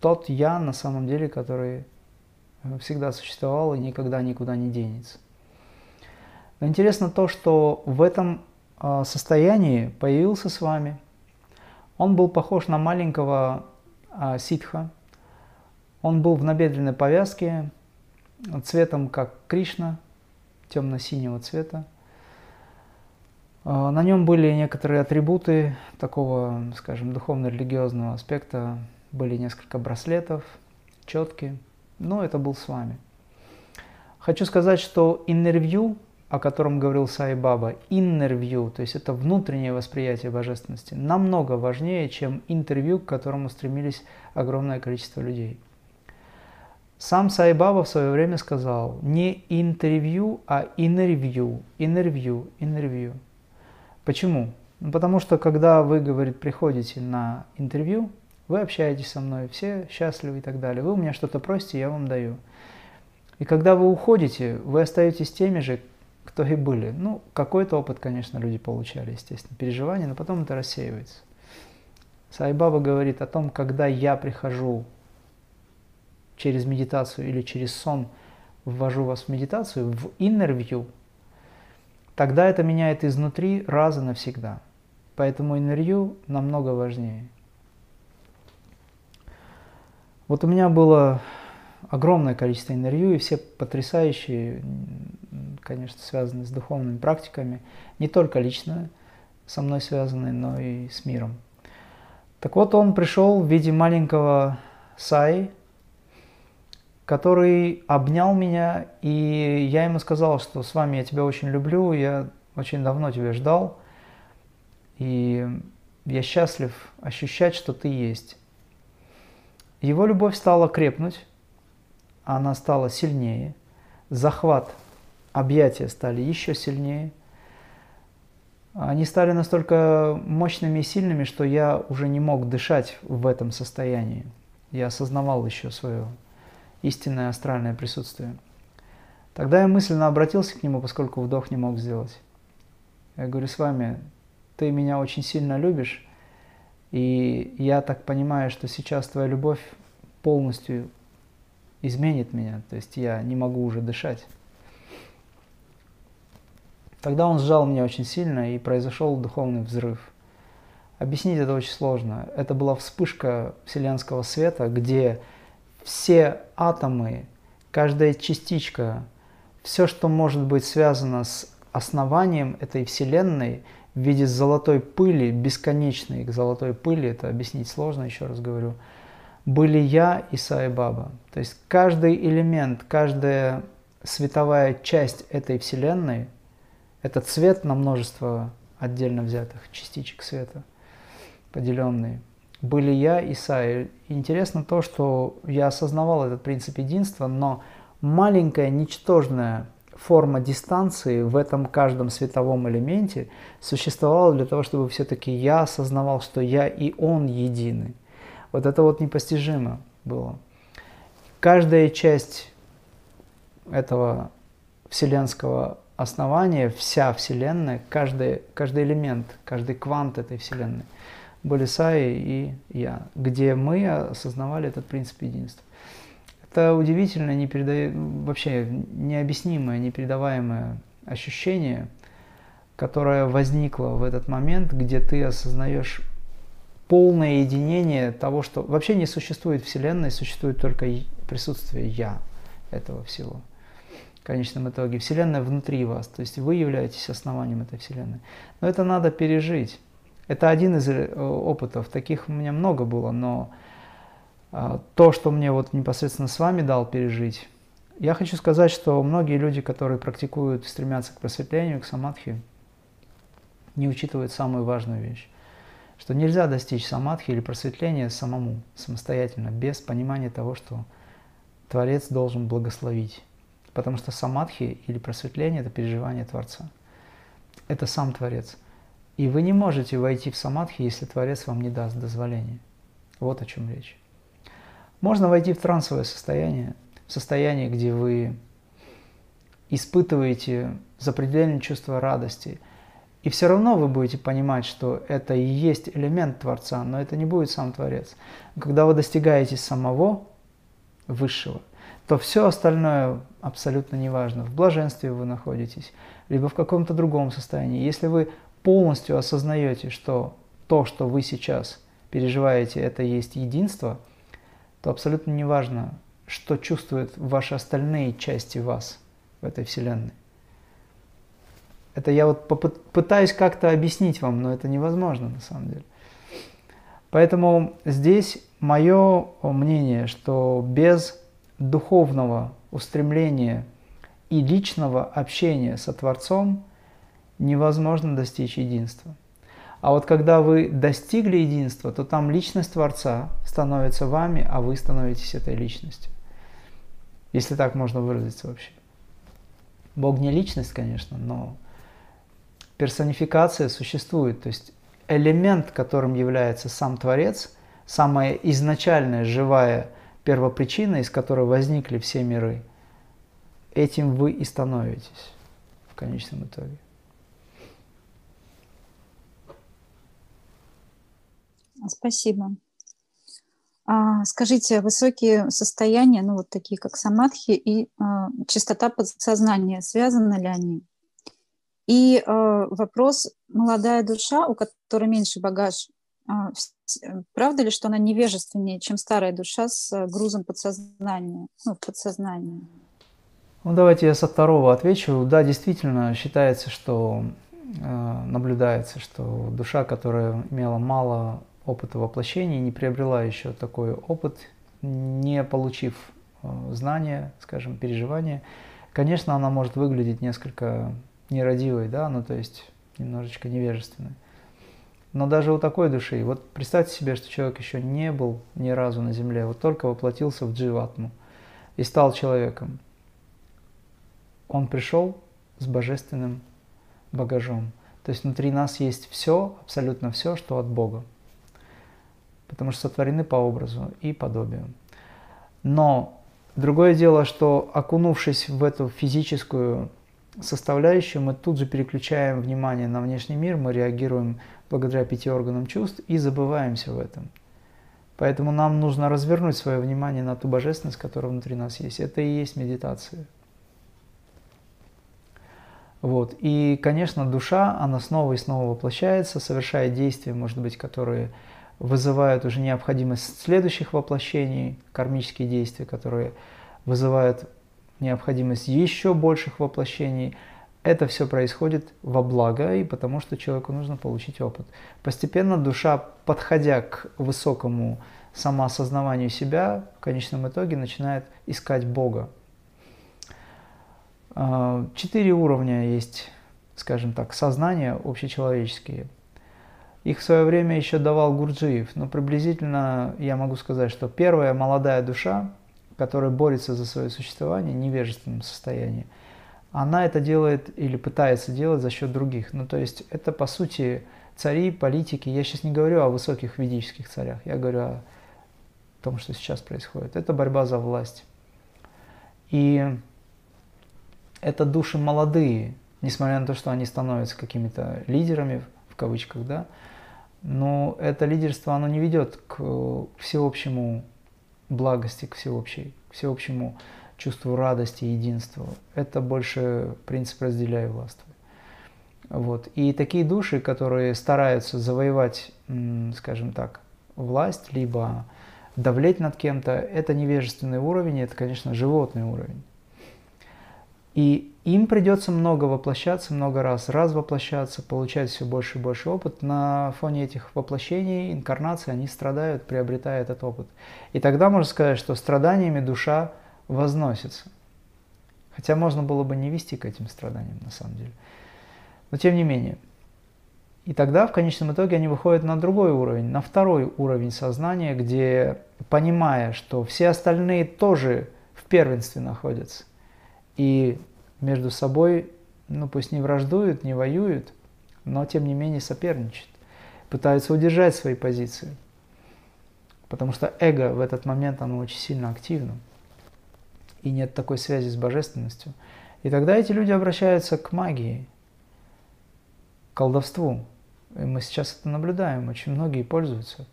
[SPEAKER 2] тот я на самом деле, который всегда существовал и никогда никуда не денется. Но интересно то, что в этом а, состоянии появился с вами. Он был похож на маленького а, ситха. Он был в набедренной повязке, цветом как Кришна, темно-синего цвета. А, на нем были некоторые атрибуты такого, скажем, духовно-религиозного аспекта. Были несколько браслетов, четки. Но это был с вами. Хочу сказать, что интервью, о котором говорил Сай Баба, интервью, то есть это внутреннее восприятие божественности, намного важнее, чем интервью, к которому стремились огромное количество людей. Сам Сай Баба в свое время сказал не интервью, а интервью, интервью, интервью. Почему? Ну, потому что когда вы, говорит, приходите на интервью, вы общаетесь со мной, все счастливы и так далее. Вы у меня что-то просите, я вам даю. И когда вы уходите, вы остаетесь теми же, кто и были. Ну, какой-то опыт, конечно, люди получали, естественно, переживания, но потом это рассеивается. Сайбаба говорит о том, когда я прихожу через медитацию или через сон, ввожу вас в медитацию, в интервью, тогда это меняет изнутри раз и навсегда. Поэтому интервью намного важнее. Вот у меня было огромное количество интервью, и все потрясающие, конечно, связанные с духовными практиками, не только лично со мной связанные, но и с миром. Так вот, он пришел в виде маленького Саи, который обнял меня, и я ему сказал, что с вами я тебя очень люблю, я очень давно тебя ждал, и я счастлив ощущать, что ты есть. Его любовь стала крепнуть, она стала сильнее, захват, объятия стали еще сильнее. Они стали настолько мощными и сильными, что я уже не мог дышать в этом состоянии. Я осознавал еще свое истинное астральное присутствие. Тогда я мысленно обратился к нему, поскольку вдох не мог сделать. Я говорю, с вами, ты меня очень сильно любишь, и я так понимаю, что сейчас твоя любовь полностью изменит меня, то есть я не могу уже дышать. Тогда он сжал меня очень сильно, и произошел духовный взрыв. Объяснить это очень сложно. Это была вспышка вселенского света, где все атомы, каждая частичка, все, что может быть связано с основанием этой Вселенной – в виде золотой пыли, бесконечной золотой пыли, это объяснить сложно, еще раз говорю, были я и Сай Баба. То есть каждый элемент, каждая световая часть этой Вселенной – это цвет на множество отдельно взятых частичек света, поделенные. Были я и Сай. Интересно то, что я осознавал этот принцип единства, но маленькая, ничтожная форма дистанции в этом каждом световом элементе существовала для того, чтобы все-таки я осознавал, что я и он едины. Вот это вот непостижимо было. Каждая часть этого вселенского основания, вся Вселенная, каждый, каждый элемент, каждый квант этой Вселенной были Саи и я, где мы осознавали этот принцип единства. Это удивительное, непереда... вообще необъяснимое, непередаваемое ощущение, которое возникло в этот момент, где ты осознаешь полное единение того, что вообще не существует Вселенной, существует только присутствие «я» этого всего. Конечном итоге Вселенная внутри вас, то есть вы являетесь основанием этой Вселенной. Но это надо пережить. Это один из э, опытов, таких у меня много было, но а, то, что мне вот непосредственно с вами дал пережить, я хочу сказать, что многие люди, которые практикуют, стремятся к просветлению, к самадхи, не учитывают самую важную вещь, что нельзя достичь самадхи или просветления самому, самостоятельно, без понимания того, что Творец должен благословить. Потому что самадхи или просветление – это переживание Творца. Это сам Творец. И вы не можете войти в самадхи, если Творец вам не даст дозволения. Вот о чем речь. Можно войти в трансовое состояние, в состояние, где вы испытываете запредельное чувство радости. И все равно вы будете понимать, что это и есть элемент Творца, но это не будет сам Творец. Когда вы достигаете самого Высшего, то все остальное абсолютно неважно. В блаженстве вы находитесь, либо в каком-то другом состоянии. Если вы полностью осознаете, что то, что вы сейчас переживаете, это есть единство, то абсолютно неважно, что чувствуют ваши остальные части вас в этой Вселенной. Это я вот пытаюсь как-то объяснить вам, но это невозможно на самом деле. Поэтому здесь мое мнение, что без духовного устремления и личного общения со Творцом невозможно достичь единства. А вот когда вы достигли единства, то там личность Творца становится вами, а вы становитесь этой личностью. Если так можно выразиться вообще. Бог не личность, конечно, но персонификация существует. То есть элемент, которым является сам Творец, самая изначальная живая первопричина, из которой возникли все миры, этим вы и становитесь в конечном итоге.
[SPEAKER 1] Спасибо. А, скажите, высокие состояния, ну вот такие как самадхи и а, чистота подсознания, связаны ли они? И а, вопрос, молодая душа, у которой меньше багаж, а, правда ли, что она невежественнее, чем старая душа с а, грузом подсознания, ну, в подсознании?
[SPEAKER 2] Ну, давайте я со второго отвечу. Да, действительно, считается, что э, наблюдается, что душа, которая имела мало опыта воплощения, не приобрела еще такой опыт, не получив э, знания, скажем, переживания, конечно, она может выглядеть несколько нерадивой, да, ну то есть немножечко невежественной. Но даже у такой души, вот представьте себе, что человек еще не был ни разу на земле, вот только воплотился в дживатму и стал человеком. Он пришел с божественным багажом. То есть внутри нас есть все, абсолютно все, что от Бога потому что сотворены по образу и подобию. Но другое дело, что окунувшись в эту физическую составляющую, мы тут же переключаем внимание на внешний мир, мы реагируем благодаря пяти органам чувств и забываемся в этом. Поэтому нам нужно развернуть свое внимание на ту божественность, которая внутри нас есть. Это и есть медитация. Вот. И, конечно, душа, она снова и снова воплощается, совершает действия, может быть, которые вызывают уже необходимость следующих воплощений, кармические действия, которые вызывают необходимость еще больших воплощений. Это все происходит во благо, и потому что человеку нужно получить опыт. Постепенно душа, подходя к высокому самоосознаванию себя, в конечном итоге начинает искать Бога. А, четыре уровня есть, скажем так, сознания общечеловеческие – их в свое время еще давал Гурджиев, но приблизительно я могу сказать, что первая молодая душа, которая борется за свое существование в невежественном состоянии, она это делает или пытается делать за счет других. Ну, то есть это, по сути, цари, политики. Я сейчас не говорю о высоких ведических царях, я говорю о том, что сейчас происходит. Это борьба за власть. И это души молодые, несмотря на то, что они становятся какими-то лидерами, в кавычках, да, но это лидерство, оно не ведет к всеобщему благости, к всеобщей, к всеобщему чувству радости, единства. Это больше принцип «разделяй властвуй». Вот. И такие души, которые стараются завоевать, скажем так, власть, либо давлеть над кем-то, это невежественный уровень, это, конечно, животный уровень. И им придется много воплощаться, много раз, раз воплощаться, получать все больше и больше опыт. На фоне этих воплощений, инкарнаций, они страдают, приобретая этот опыт. И тогда можно сказать, что страданиями душа возносится. Хотя можно было бы не вести к этим страданиям на самом деле. Но тем не менее. И тогда в конечном итоге они выходят на другой уровень, на второй уровень сознания, где, понимая, что все остальные тоже в первенстве находятся, и между собой, ну пусть не враждуют, не воюют, но тем не менее соперничают, пытаются удержать свои позиции. Потому что эго в этот момент, оно очень сильно активно. И нет такой связи с божественностью. И тогда эти люди обращаются к магии. колдовству. И мы сейчас это наблюдаем, очень многие пользуются,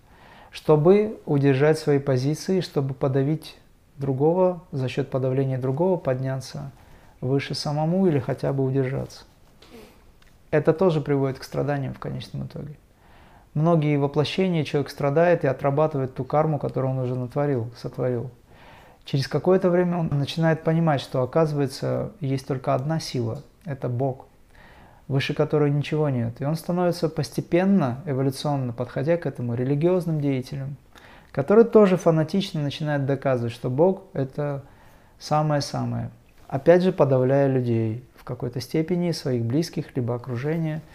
[SPEAKER 2] чтобы удержать свои позиции, чтобы подавить другого, за счет подавления другого подняться выше самому или хотя бы удержаться. Это тоже приводит к страданиям в конечном итоге. Многие воплощения человек страдает и отрабатывает ту карму, которую он уже натворил, сотворил. Через какое-то время он начинает понимать, что оказывается есть только одна сила – это Бог, выше которой ничего нет. И он становится постепенно, эволюционно, подходя к этому, религиозным деятелем, который тоже фанатично начинает доказывать, что Бог – это самое-самое. Опять же, подавляя людей в какой-то степени, своих близких, либо окружения –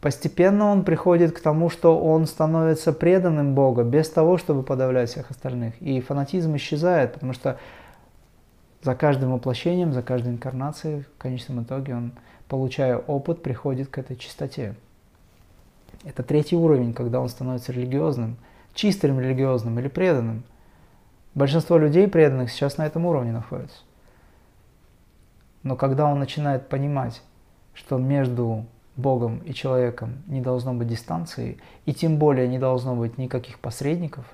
[SPEAKER 2] Постепенно он приходит к тому, что он становится преданным Бога, без того, чтобы подавлять всех остальных. И фанатизм исчезает, потому что за каждым воплощением, за каждой инкарнацией, в конечном итоге он, получая опыт, приходит к этой чистоте. Это третий уровень, когда он становится религиозным, чистым религиозным или преданным. Большинство людей преданных сейчас на этом уровне находятся. Но когда он начинает понимать, что между Богом и человеком не должно быть дистанции, и тем более не должно быть никаких посредников,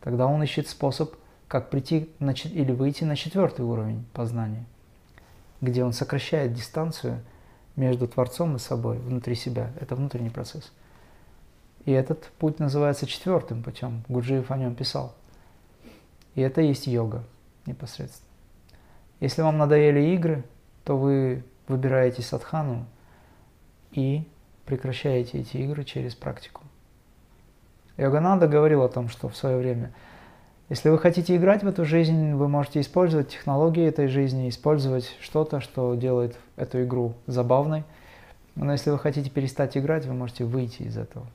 [SPEAKER 2] тогда он ищет способ, как прийти на, или выйти на четвертый уровень познания, где он сокращает дистанцию между Творцом и собой, внутри себя. Это внутренний процесс. И этот путь называется четвертым путем. Гуджиев о нем писал. И это есть йога непосредственно. Если вам надоели игры, то вы выбираете садхану, и прекращаете эти игры через практику. Йогананда говорил о том, что в свое время, если вы хотите играть в эту жизнь, вы можете использовать технологии этой жизни, использовать что-то, что делает эту игру забавной. Но если вы хотите перестать играть, вы можете выйти из этого.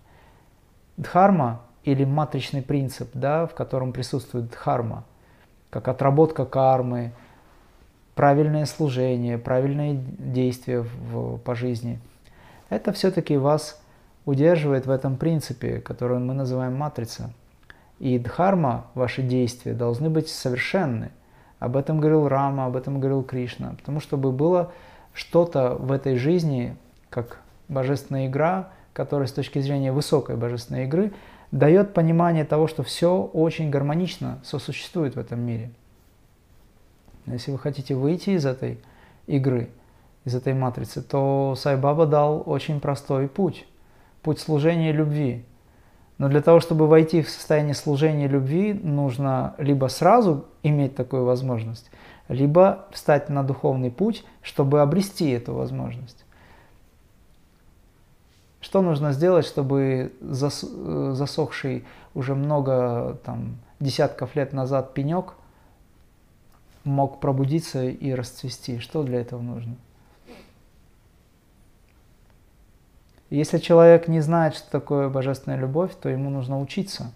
[SPEAKER 2] Дхарма или матричный принцип, да, в котором присутствует дхарма, как отработка кармы, правильное служение, правильные действия в, по жизни – это все-таки вас удерживает в этом принципе, который мы называем матрица. И дхарма, ваши действия, должны быть совершенны. Об этом говорил Рама, об этом говорил Кришна. Потому чтобы было что-то в этой жизни, как божественная игра, которая с точки зрения высокой божественной игры дает понимание того, что все очень гармонично сосуществует в этом мире. Если вы хотите выйти из этой игры – из этой матрицы, то Сайбаба дал очень простой путь, путь служения любви. Но для того, чтобы войти в состояние служения любви, нужно либо сразу иметь такую возможность, либо встать на духовный путь, чтобы обрести эту возможность. Что нужно сделать, чтобы засохший уже много там, десятков лет назад пенек мог пробудиться и расцвести? Что для этого нужно? Если человек не знает, что такое божественная любовь, то ему нужно учиться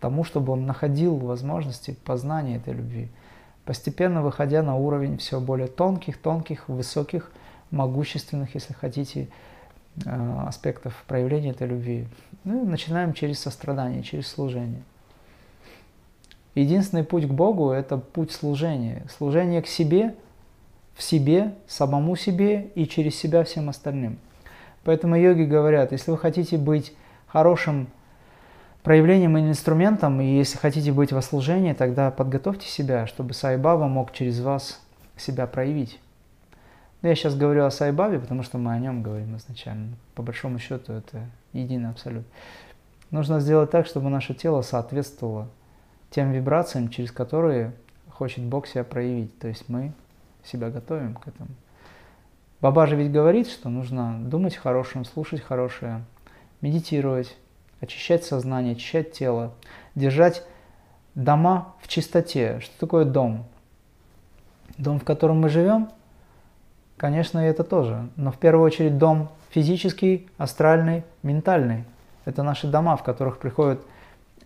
[SPEAKER 2] тому, чтобы он находил возможности познания этой любви, постепенно выходя на уровень все более тонких, тонких, высоких, могущественных, если хотите, э, аспектов проявления этой любви. Ну и начинаем через сострадание, через служение. Единственный путь к Богу – это путь служения. Служение к себе, в себе, самому себе и через себя всем остальным – Поэтому йоги говорят, если вы хотите быть хорошим проявлением или инструментом, и если хотите быть во служении, тогда подготовьте себя, чтобы Сайбаба мог через вас себя проявить. Но я сейчас говорю о Сайбабе, потому что мы о нем говорим изначально. По большому счету это единый абсолют. Нужно сделать так, чтобы наше тело соответствовало тем вибрациям, через которые хочет Бог себя проявить. То есть мы себя готовим к этому. Баба же ведь говорит, что нужно думать хорошим, слушать хорошее, медитировать, очищать сознание, очищать тело, держать дома в чистоте. Что такое дом? Дом, в котором мы живем? Конечно, это тоже. Но в первую очередь дом физический, астральный, ментальный. Это наши дома, в которых приходит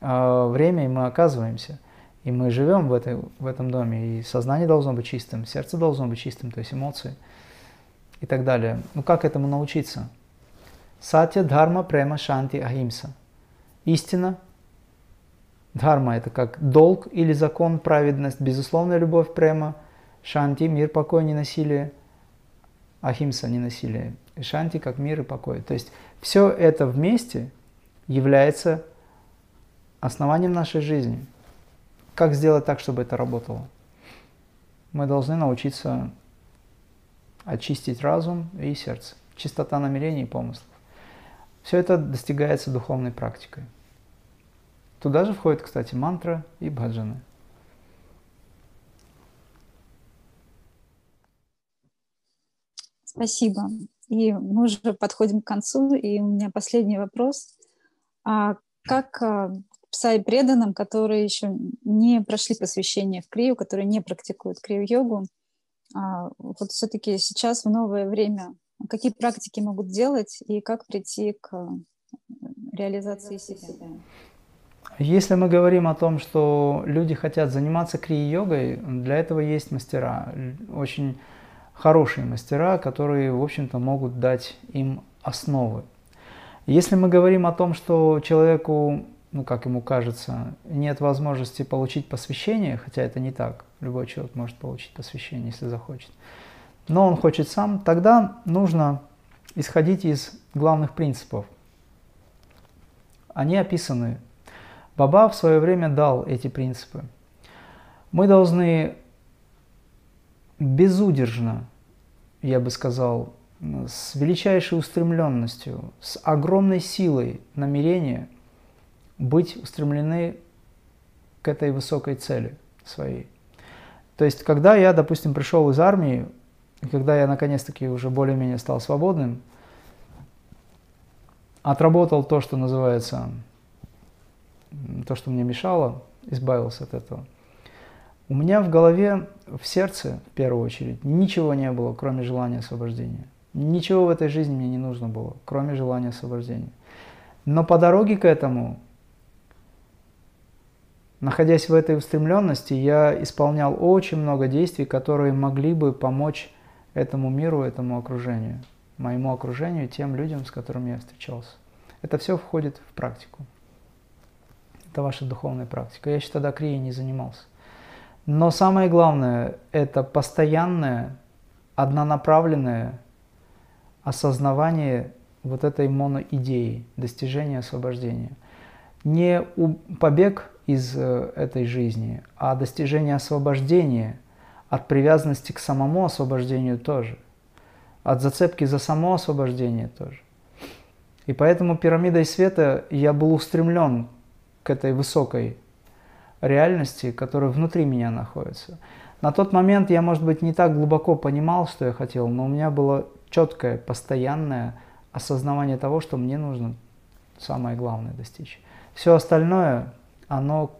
[SPEAKER 2] э, время, и мы оказываемся. И мы живем в, этой, в этом доме. И сознание должно быть чистым, сердце должно быть чистым, то есть эмоции – и так далее. Ну как этому научиться? Сатья, дхарма, према, шанти, ахимса. Истина, дхарма – это как долг или закон, праведность, безусловная любовь, према, шанти – мир, покой, ненасилие, Ахимса – ненасилие. И шанти – как мир и покой. То есть все это вместе является основанием нашей жизни. Как сделать так, чтобы это работало? Мы должны научиться очистить разум и сердце. Чистота намерений и помыслов. Все это достигается духовной практикой. Туда же входит, кстати, мантра и баджаны.
[SPEAKER 1] Спасибо. И мы уже подходим к концу, и у меня последний вопрос. А как а, псай преданным, которые еще не прошли посвящение в крию, которые не практикуют крию-йогу, вот все-таки сейчас в новое время какие практики могут делать и как прийти к реализации себя?
[SPEAKER 2] Если мы говорим о том, что люди хотят заниматься крии-йогой, для этого есть мастера, очень хорошие мастера, которые, в общем-то, могут дать им основы. Если мы говорим о том, что человеку, ну, как ему кажется, нет возможности получить посвящение, хотя это не так, любой человек может получить посвящение, если захочет, но он хочет сам, тогда нужно исходить из главных принципов. Они описаны Баба в свое время дал эти принципы. Мы должны безудержно, я бы сказал, с величайшей устремленностью, с огромной силой намерения быть устремлены к этой высокой цели своей. То есть, когда я, допустим, пришел из армии, и когда я наконец-таки уже более-менее стал свободным, отработал то, что называется то, что мне мешало, избавился от этого. У меня в голове, в сердце, в первую очередь, ничего не было, кроме желания освобождения. Ничего в этой жизни мне не нужно было, кроме желания освобождения. Но по дороге к этому, находясь в этой устремленности, я исполнял очень много действий, которые могли бы помочь этому миру, этому окружению, моему окружению, тем людям, с которыми я встречался. Это все входит в практику. Это ваша духовная практика. Я еще тогда крией не занимался. Но самое главное – это постоянное, однонаправленное осознавание вот этой моноидеи, достижения освобождения. Не побег из э, этой жизни, а достижение освобождения от привязанности к самому освобождению тоже, от зацепки за само освобождение тоже. И поэтому пирамидой света я был устремлен к этой высокой реальности, которая внутри меня находится. На тот момент я, может быть, не так глубоко понимал, что я хотел, но у меня было четкое, постоянное осознавание того, что мне нужно самое главное достичь. Все остальное, оно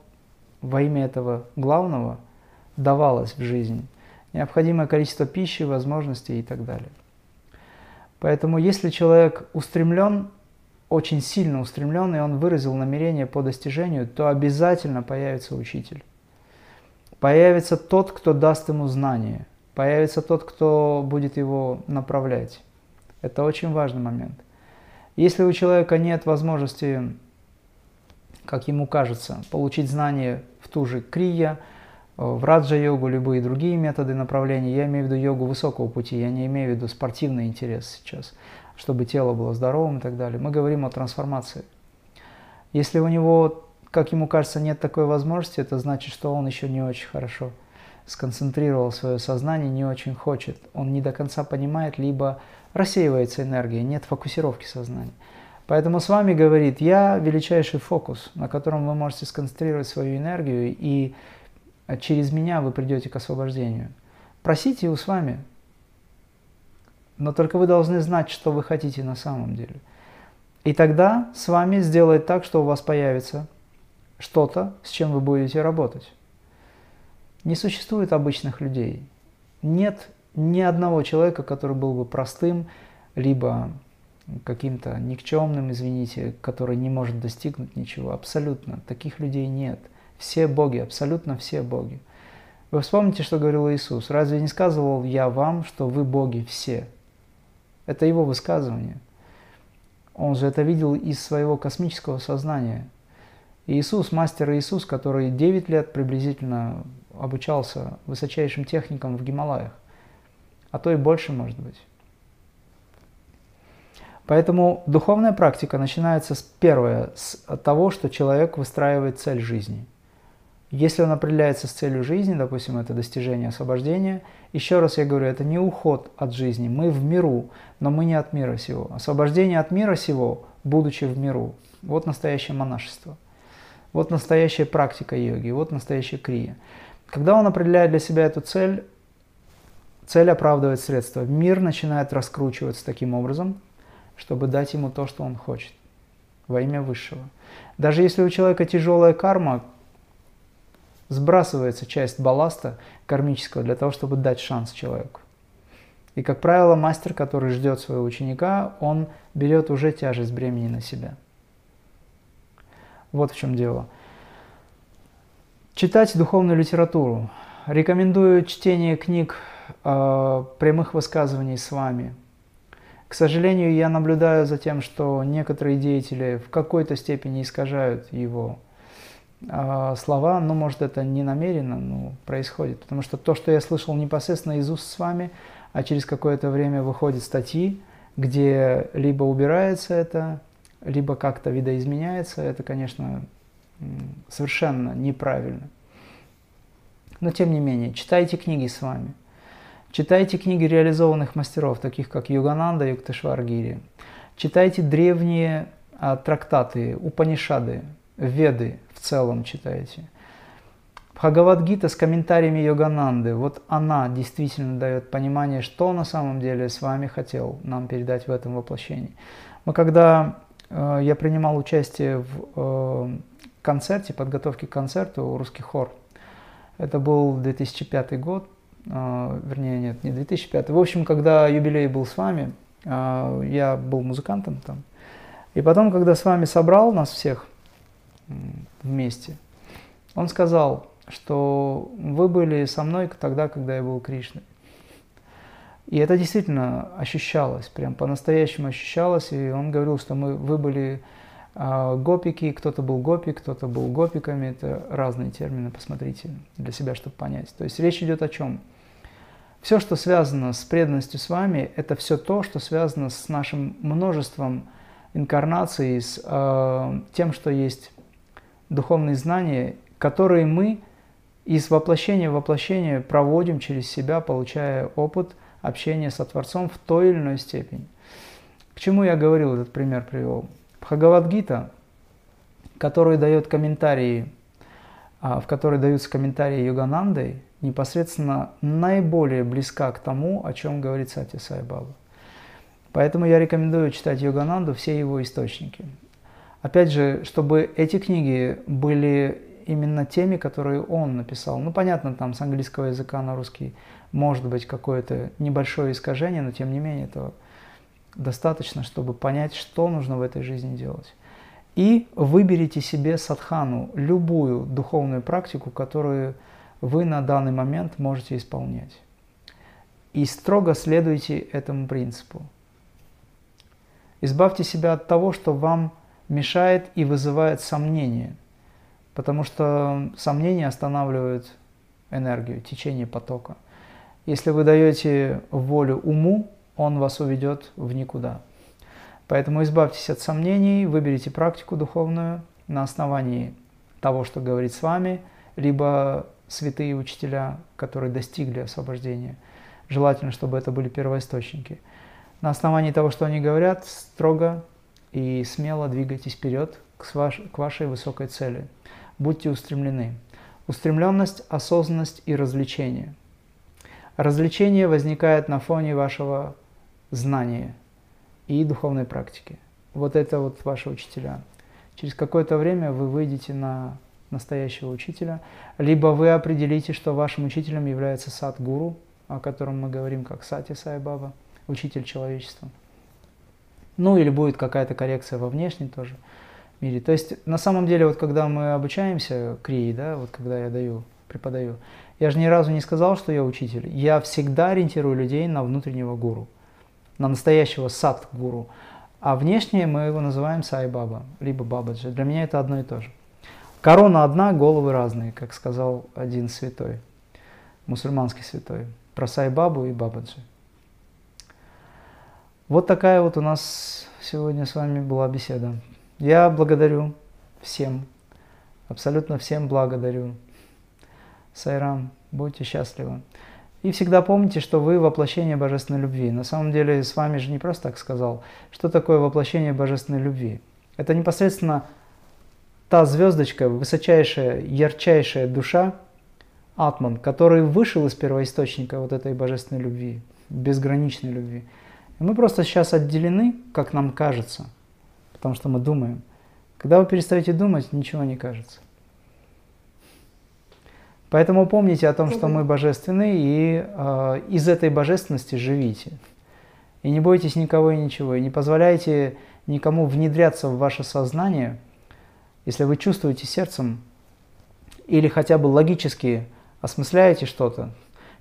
[SPEAKER 2] во имя этого главного давалось в жизнь. Необходимое количество пищи, возможностей и так далее. Поэтому если человек устремлен очень сильно устремлен, и он выразил намерение по достижению, то обязательно появится учитель. Появится тот, кто даст ему знания. Появится тот, кто будет его направлять. Это очень важный момент. Если у человека нет возможности, как ему кажется, получить знания в ту же крия, в раджа-йогу, любые другие методы направления, я имею в виду йогу высокого пути, я не имею в виду спортивный интерес сейчас – чтобы тело было здоровым и так далее. Мы говорим о трансформации. Если у него, как ему кажется, нет такой возможности, это значит, что он еще не очень хорошо сконцентрировал свое сознание, не очень хочет. Он не до конца понимает, либо рассеивается энергия, нет фокусировки сознания. Поэтому с вами говорит, я величайший фокус, на котором вы можете сконцентрировать свою энергию, и через меня вы придете к освобождению. Просите его с вами, но только вы должны знать, что вы хотите на самом деле. И тогда с вами сделает так, что у вас появится что-то, с чем вы будете работать. Не существует обычных людей. Нет ни одного человека, который был бы простым, либо каким-то никчемным, извините, который не может достигнуть ничего. Абсолютно. Таких людей нет. Все боги, абсолютно все боги. Вы вспомните, что говорил Иисус. Разве не сказывал я вам, что вы боги все? Это его высказывание. Он же это видел из своего космического сознания. Иисус, мастер Иисус, который 9 лет приблизительно обучался высочайшим техникам в Гималаях, а то и больше, может быть. Поэтому духовная практика начинается с первое, с того, что человек выстраивает цель жизни. Если он определяется с целью жизни, допустим, это достижение освобождения, еще раз я говорю, это не уход от жизни. Мы в миру, но мы не от мира сего. Освобождение от мира сего, будучи в миру. Вот настоящее монашество. Вот настоящая практика йоги, вот настоящая крия. Когда он определяет для себя эту цель, цель оправдывает средства. Мир начинает раскручиваться таким образом, чтобы дать ему то, что он хочет, во имя Высшего. Даже если у человека тяжелая карма, сбрасывается часть балласта кармического для того, чтобы дать шанс человеку. И, как правило, мастер, который ждет своего ученика, он берет уже тяжесть бремени на себя. Вот в чем дело. Читать духовную литературу. Рекомендую чтение книг э, прямых высказываний с вами – к сожалению, я наблюдаю за тем, что некоторые деятели в какой-то степени искажают его э, слова, но может это не намеренно, но происходит. Потому что то, что я слышал непосредственно из уст с вами, а через какое-то время выходят статьи, где либо убирается это, либо как-то видоизменяется, это, конечно, совершенно неправильно. Но тем не менее, читайте книги с вами. Читайте книги реализованных мастеров, таких как Югананда и Юктешваргири. Читайте древние а, трактаты, Упанишады, Веды в целом читайте. Бхагавадгита с комментариями Йогананды, вот она действительно дает понимание, что на самом деле с вами хотел нам передать в этом воплощении. Мы когда э, я принимал участие в э, концерте, подготовке к концерту «Русский хор», это был 2005 год, вернее, нет, не 2005. В общем, когда юбилей был с вами, а, я был музыкантом там. И потом, когда с вами собрал нас всех вместе, он сказал, что вы были со мной тогда, когда я был Кришной. И это действительно ощущалось, прям по-настоящему ощущалось. И он говорил, что мы, вы были гопики, кто-то был гопик, кто-то был гопиками. Это разные термины, посмотрите для себя, чтобы понять. То есть речь идет о чем? Все, что связано с преданностью с вами, это все то, что связано с нашим множеством инкарнаций, с э, тем, что есть духовные знания, которые мы из воплощения в воплощение проводим через себя, получая опыт общения со Творцом в той или иной степени. К чему я говорил, этот пример привел? Бхагавадгита, который дает комментарии, а, в которой даются комментарии Йоганандой, непосредственно наиболее близка к тому, о чем говорит Сати Сай Баба. Поэтому я рекомендую читать Йогананду, все его источники. Опять же, чтобы эти книги были именно теми, которые он написал. Ну, понятно, там с английского языка на русский может быть какое-то небольшое искажение, но тем не менее это достаточно, чтобы понять, что нужно в этой жизни делать. И выберите себе садхану, любую духовную практику, которую вы на данный момент можете исполнять. И строго следуйте этому принципу. Избавьте себя от того, что вам мешает и вызывает сомнения, потому что сомнения останавливают энергию, течение потока. Если вы даете волю уму, он вас уведет в никуда. Поэтому избавьтесь от сомнений, выберите практику духовную на основании того, что говорит с вами, либо святые учителя, которые достигли освобождения. Желательно, чтобы это были первоисточники. На основании того, что они говорят, строго и смело двигайтесь вперед к, ваш, к вашей высокой цели. Будьте устремлены. Устремленность, осознанность и развлечение. Развлечение возникает на фоне вашего знания и духовной практики. Вот это вот ваши учителя. Через какое-то время вы выйдете на настоящего учителя, либо вы определите, что вашим учителем является сад-гуру, о котором мы говорим как Сати Сайбаба, учитель человечества. Ну или будет какая-то коррекция во внешнем тоже мире. То есть на самом деле вот когда мы обучаемся крии, да, вот когда я даю, преподаю, я же ни разу не сказал, что я учитель. Я всегда ориентирую людей на внутреннего гуру, на настоящего сад-гуру. А внешнее мы его называем Сайбаба, либо Бабаджи. Для меня это одно и то же. Корона одна, головы разные, как сказал один святой, мусульманский святой, про Сайбабу и Бабаджи. Вот такая вот у нас сегодня с вами была беседа. Я благодарю всем, абсолютно всем благодарю. Сайрам, будьте счастливы. И всегда помните, что вы воплощение божественной любви. На самом деле с вами же не просто так сказал. Что такое воплощение божественной любви? Это непосредственно та звездочка, высочайшая, ярчайшая душа, Атман, который вышел из первоисточника вот этой божественной любви, безграничной любви. И мы просто сейчас отделены, как нам кажется, потому что мы думаем. Когда вы перестаете думать, ничего не кажется. Поэтому помните о том, что мы божественны, и э, из этой божественности живите. И не бойтесь никого и ничего, и не позволяйте никому внедряться в ваше сознание, если вы чувствуете сердцем или хотя бы логически осмысляете что-то,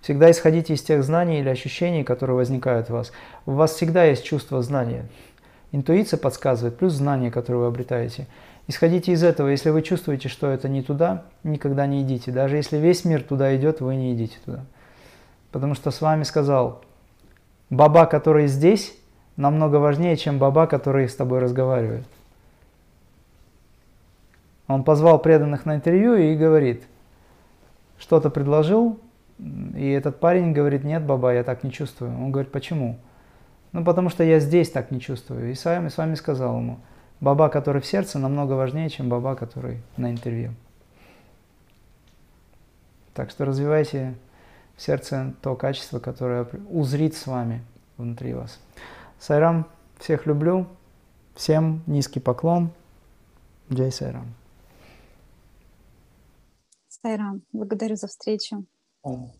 [SPEAKER 2] всегда исходите из тех знаний или ощущений, которые возникают у вас. У вас всегда есть чувство знания. Интуиция подсказывает, плюс знания, которые вы обретаете. Исходите из этого. Если вы чувствуете, что это не туда, никогда не идите. Даже если весь мир туда идет, вы не идите туда. Потому что с вами сказал, баба, который здесь, намного важнее, чем баба, который с тобой разговаривает. Он позвал преданных на интервью и говорит, что-то предложил, и этот парень говорит, нет, баба, я так не чувствую. Он говорит, почему? Ну, потому что я здесь так не чувствую. И с вами, с вами сказал ему, Баба, который в сердце, намного важнее, чем баба, который на интервью. Так что развивайте в сердце то качество, которое узрит с вами внутри вас. Сайрам, всех люблю. Всем низкий поклон. Джай Сайрам.
[SPEAKER 1] Сайрам, благодарю за встречу.
[SPEAKER 2] Ом.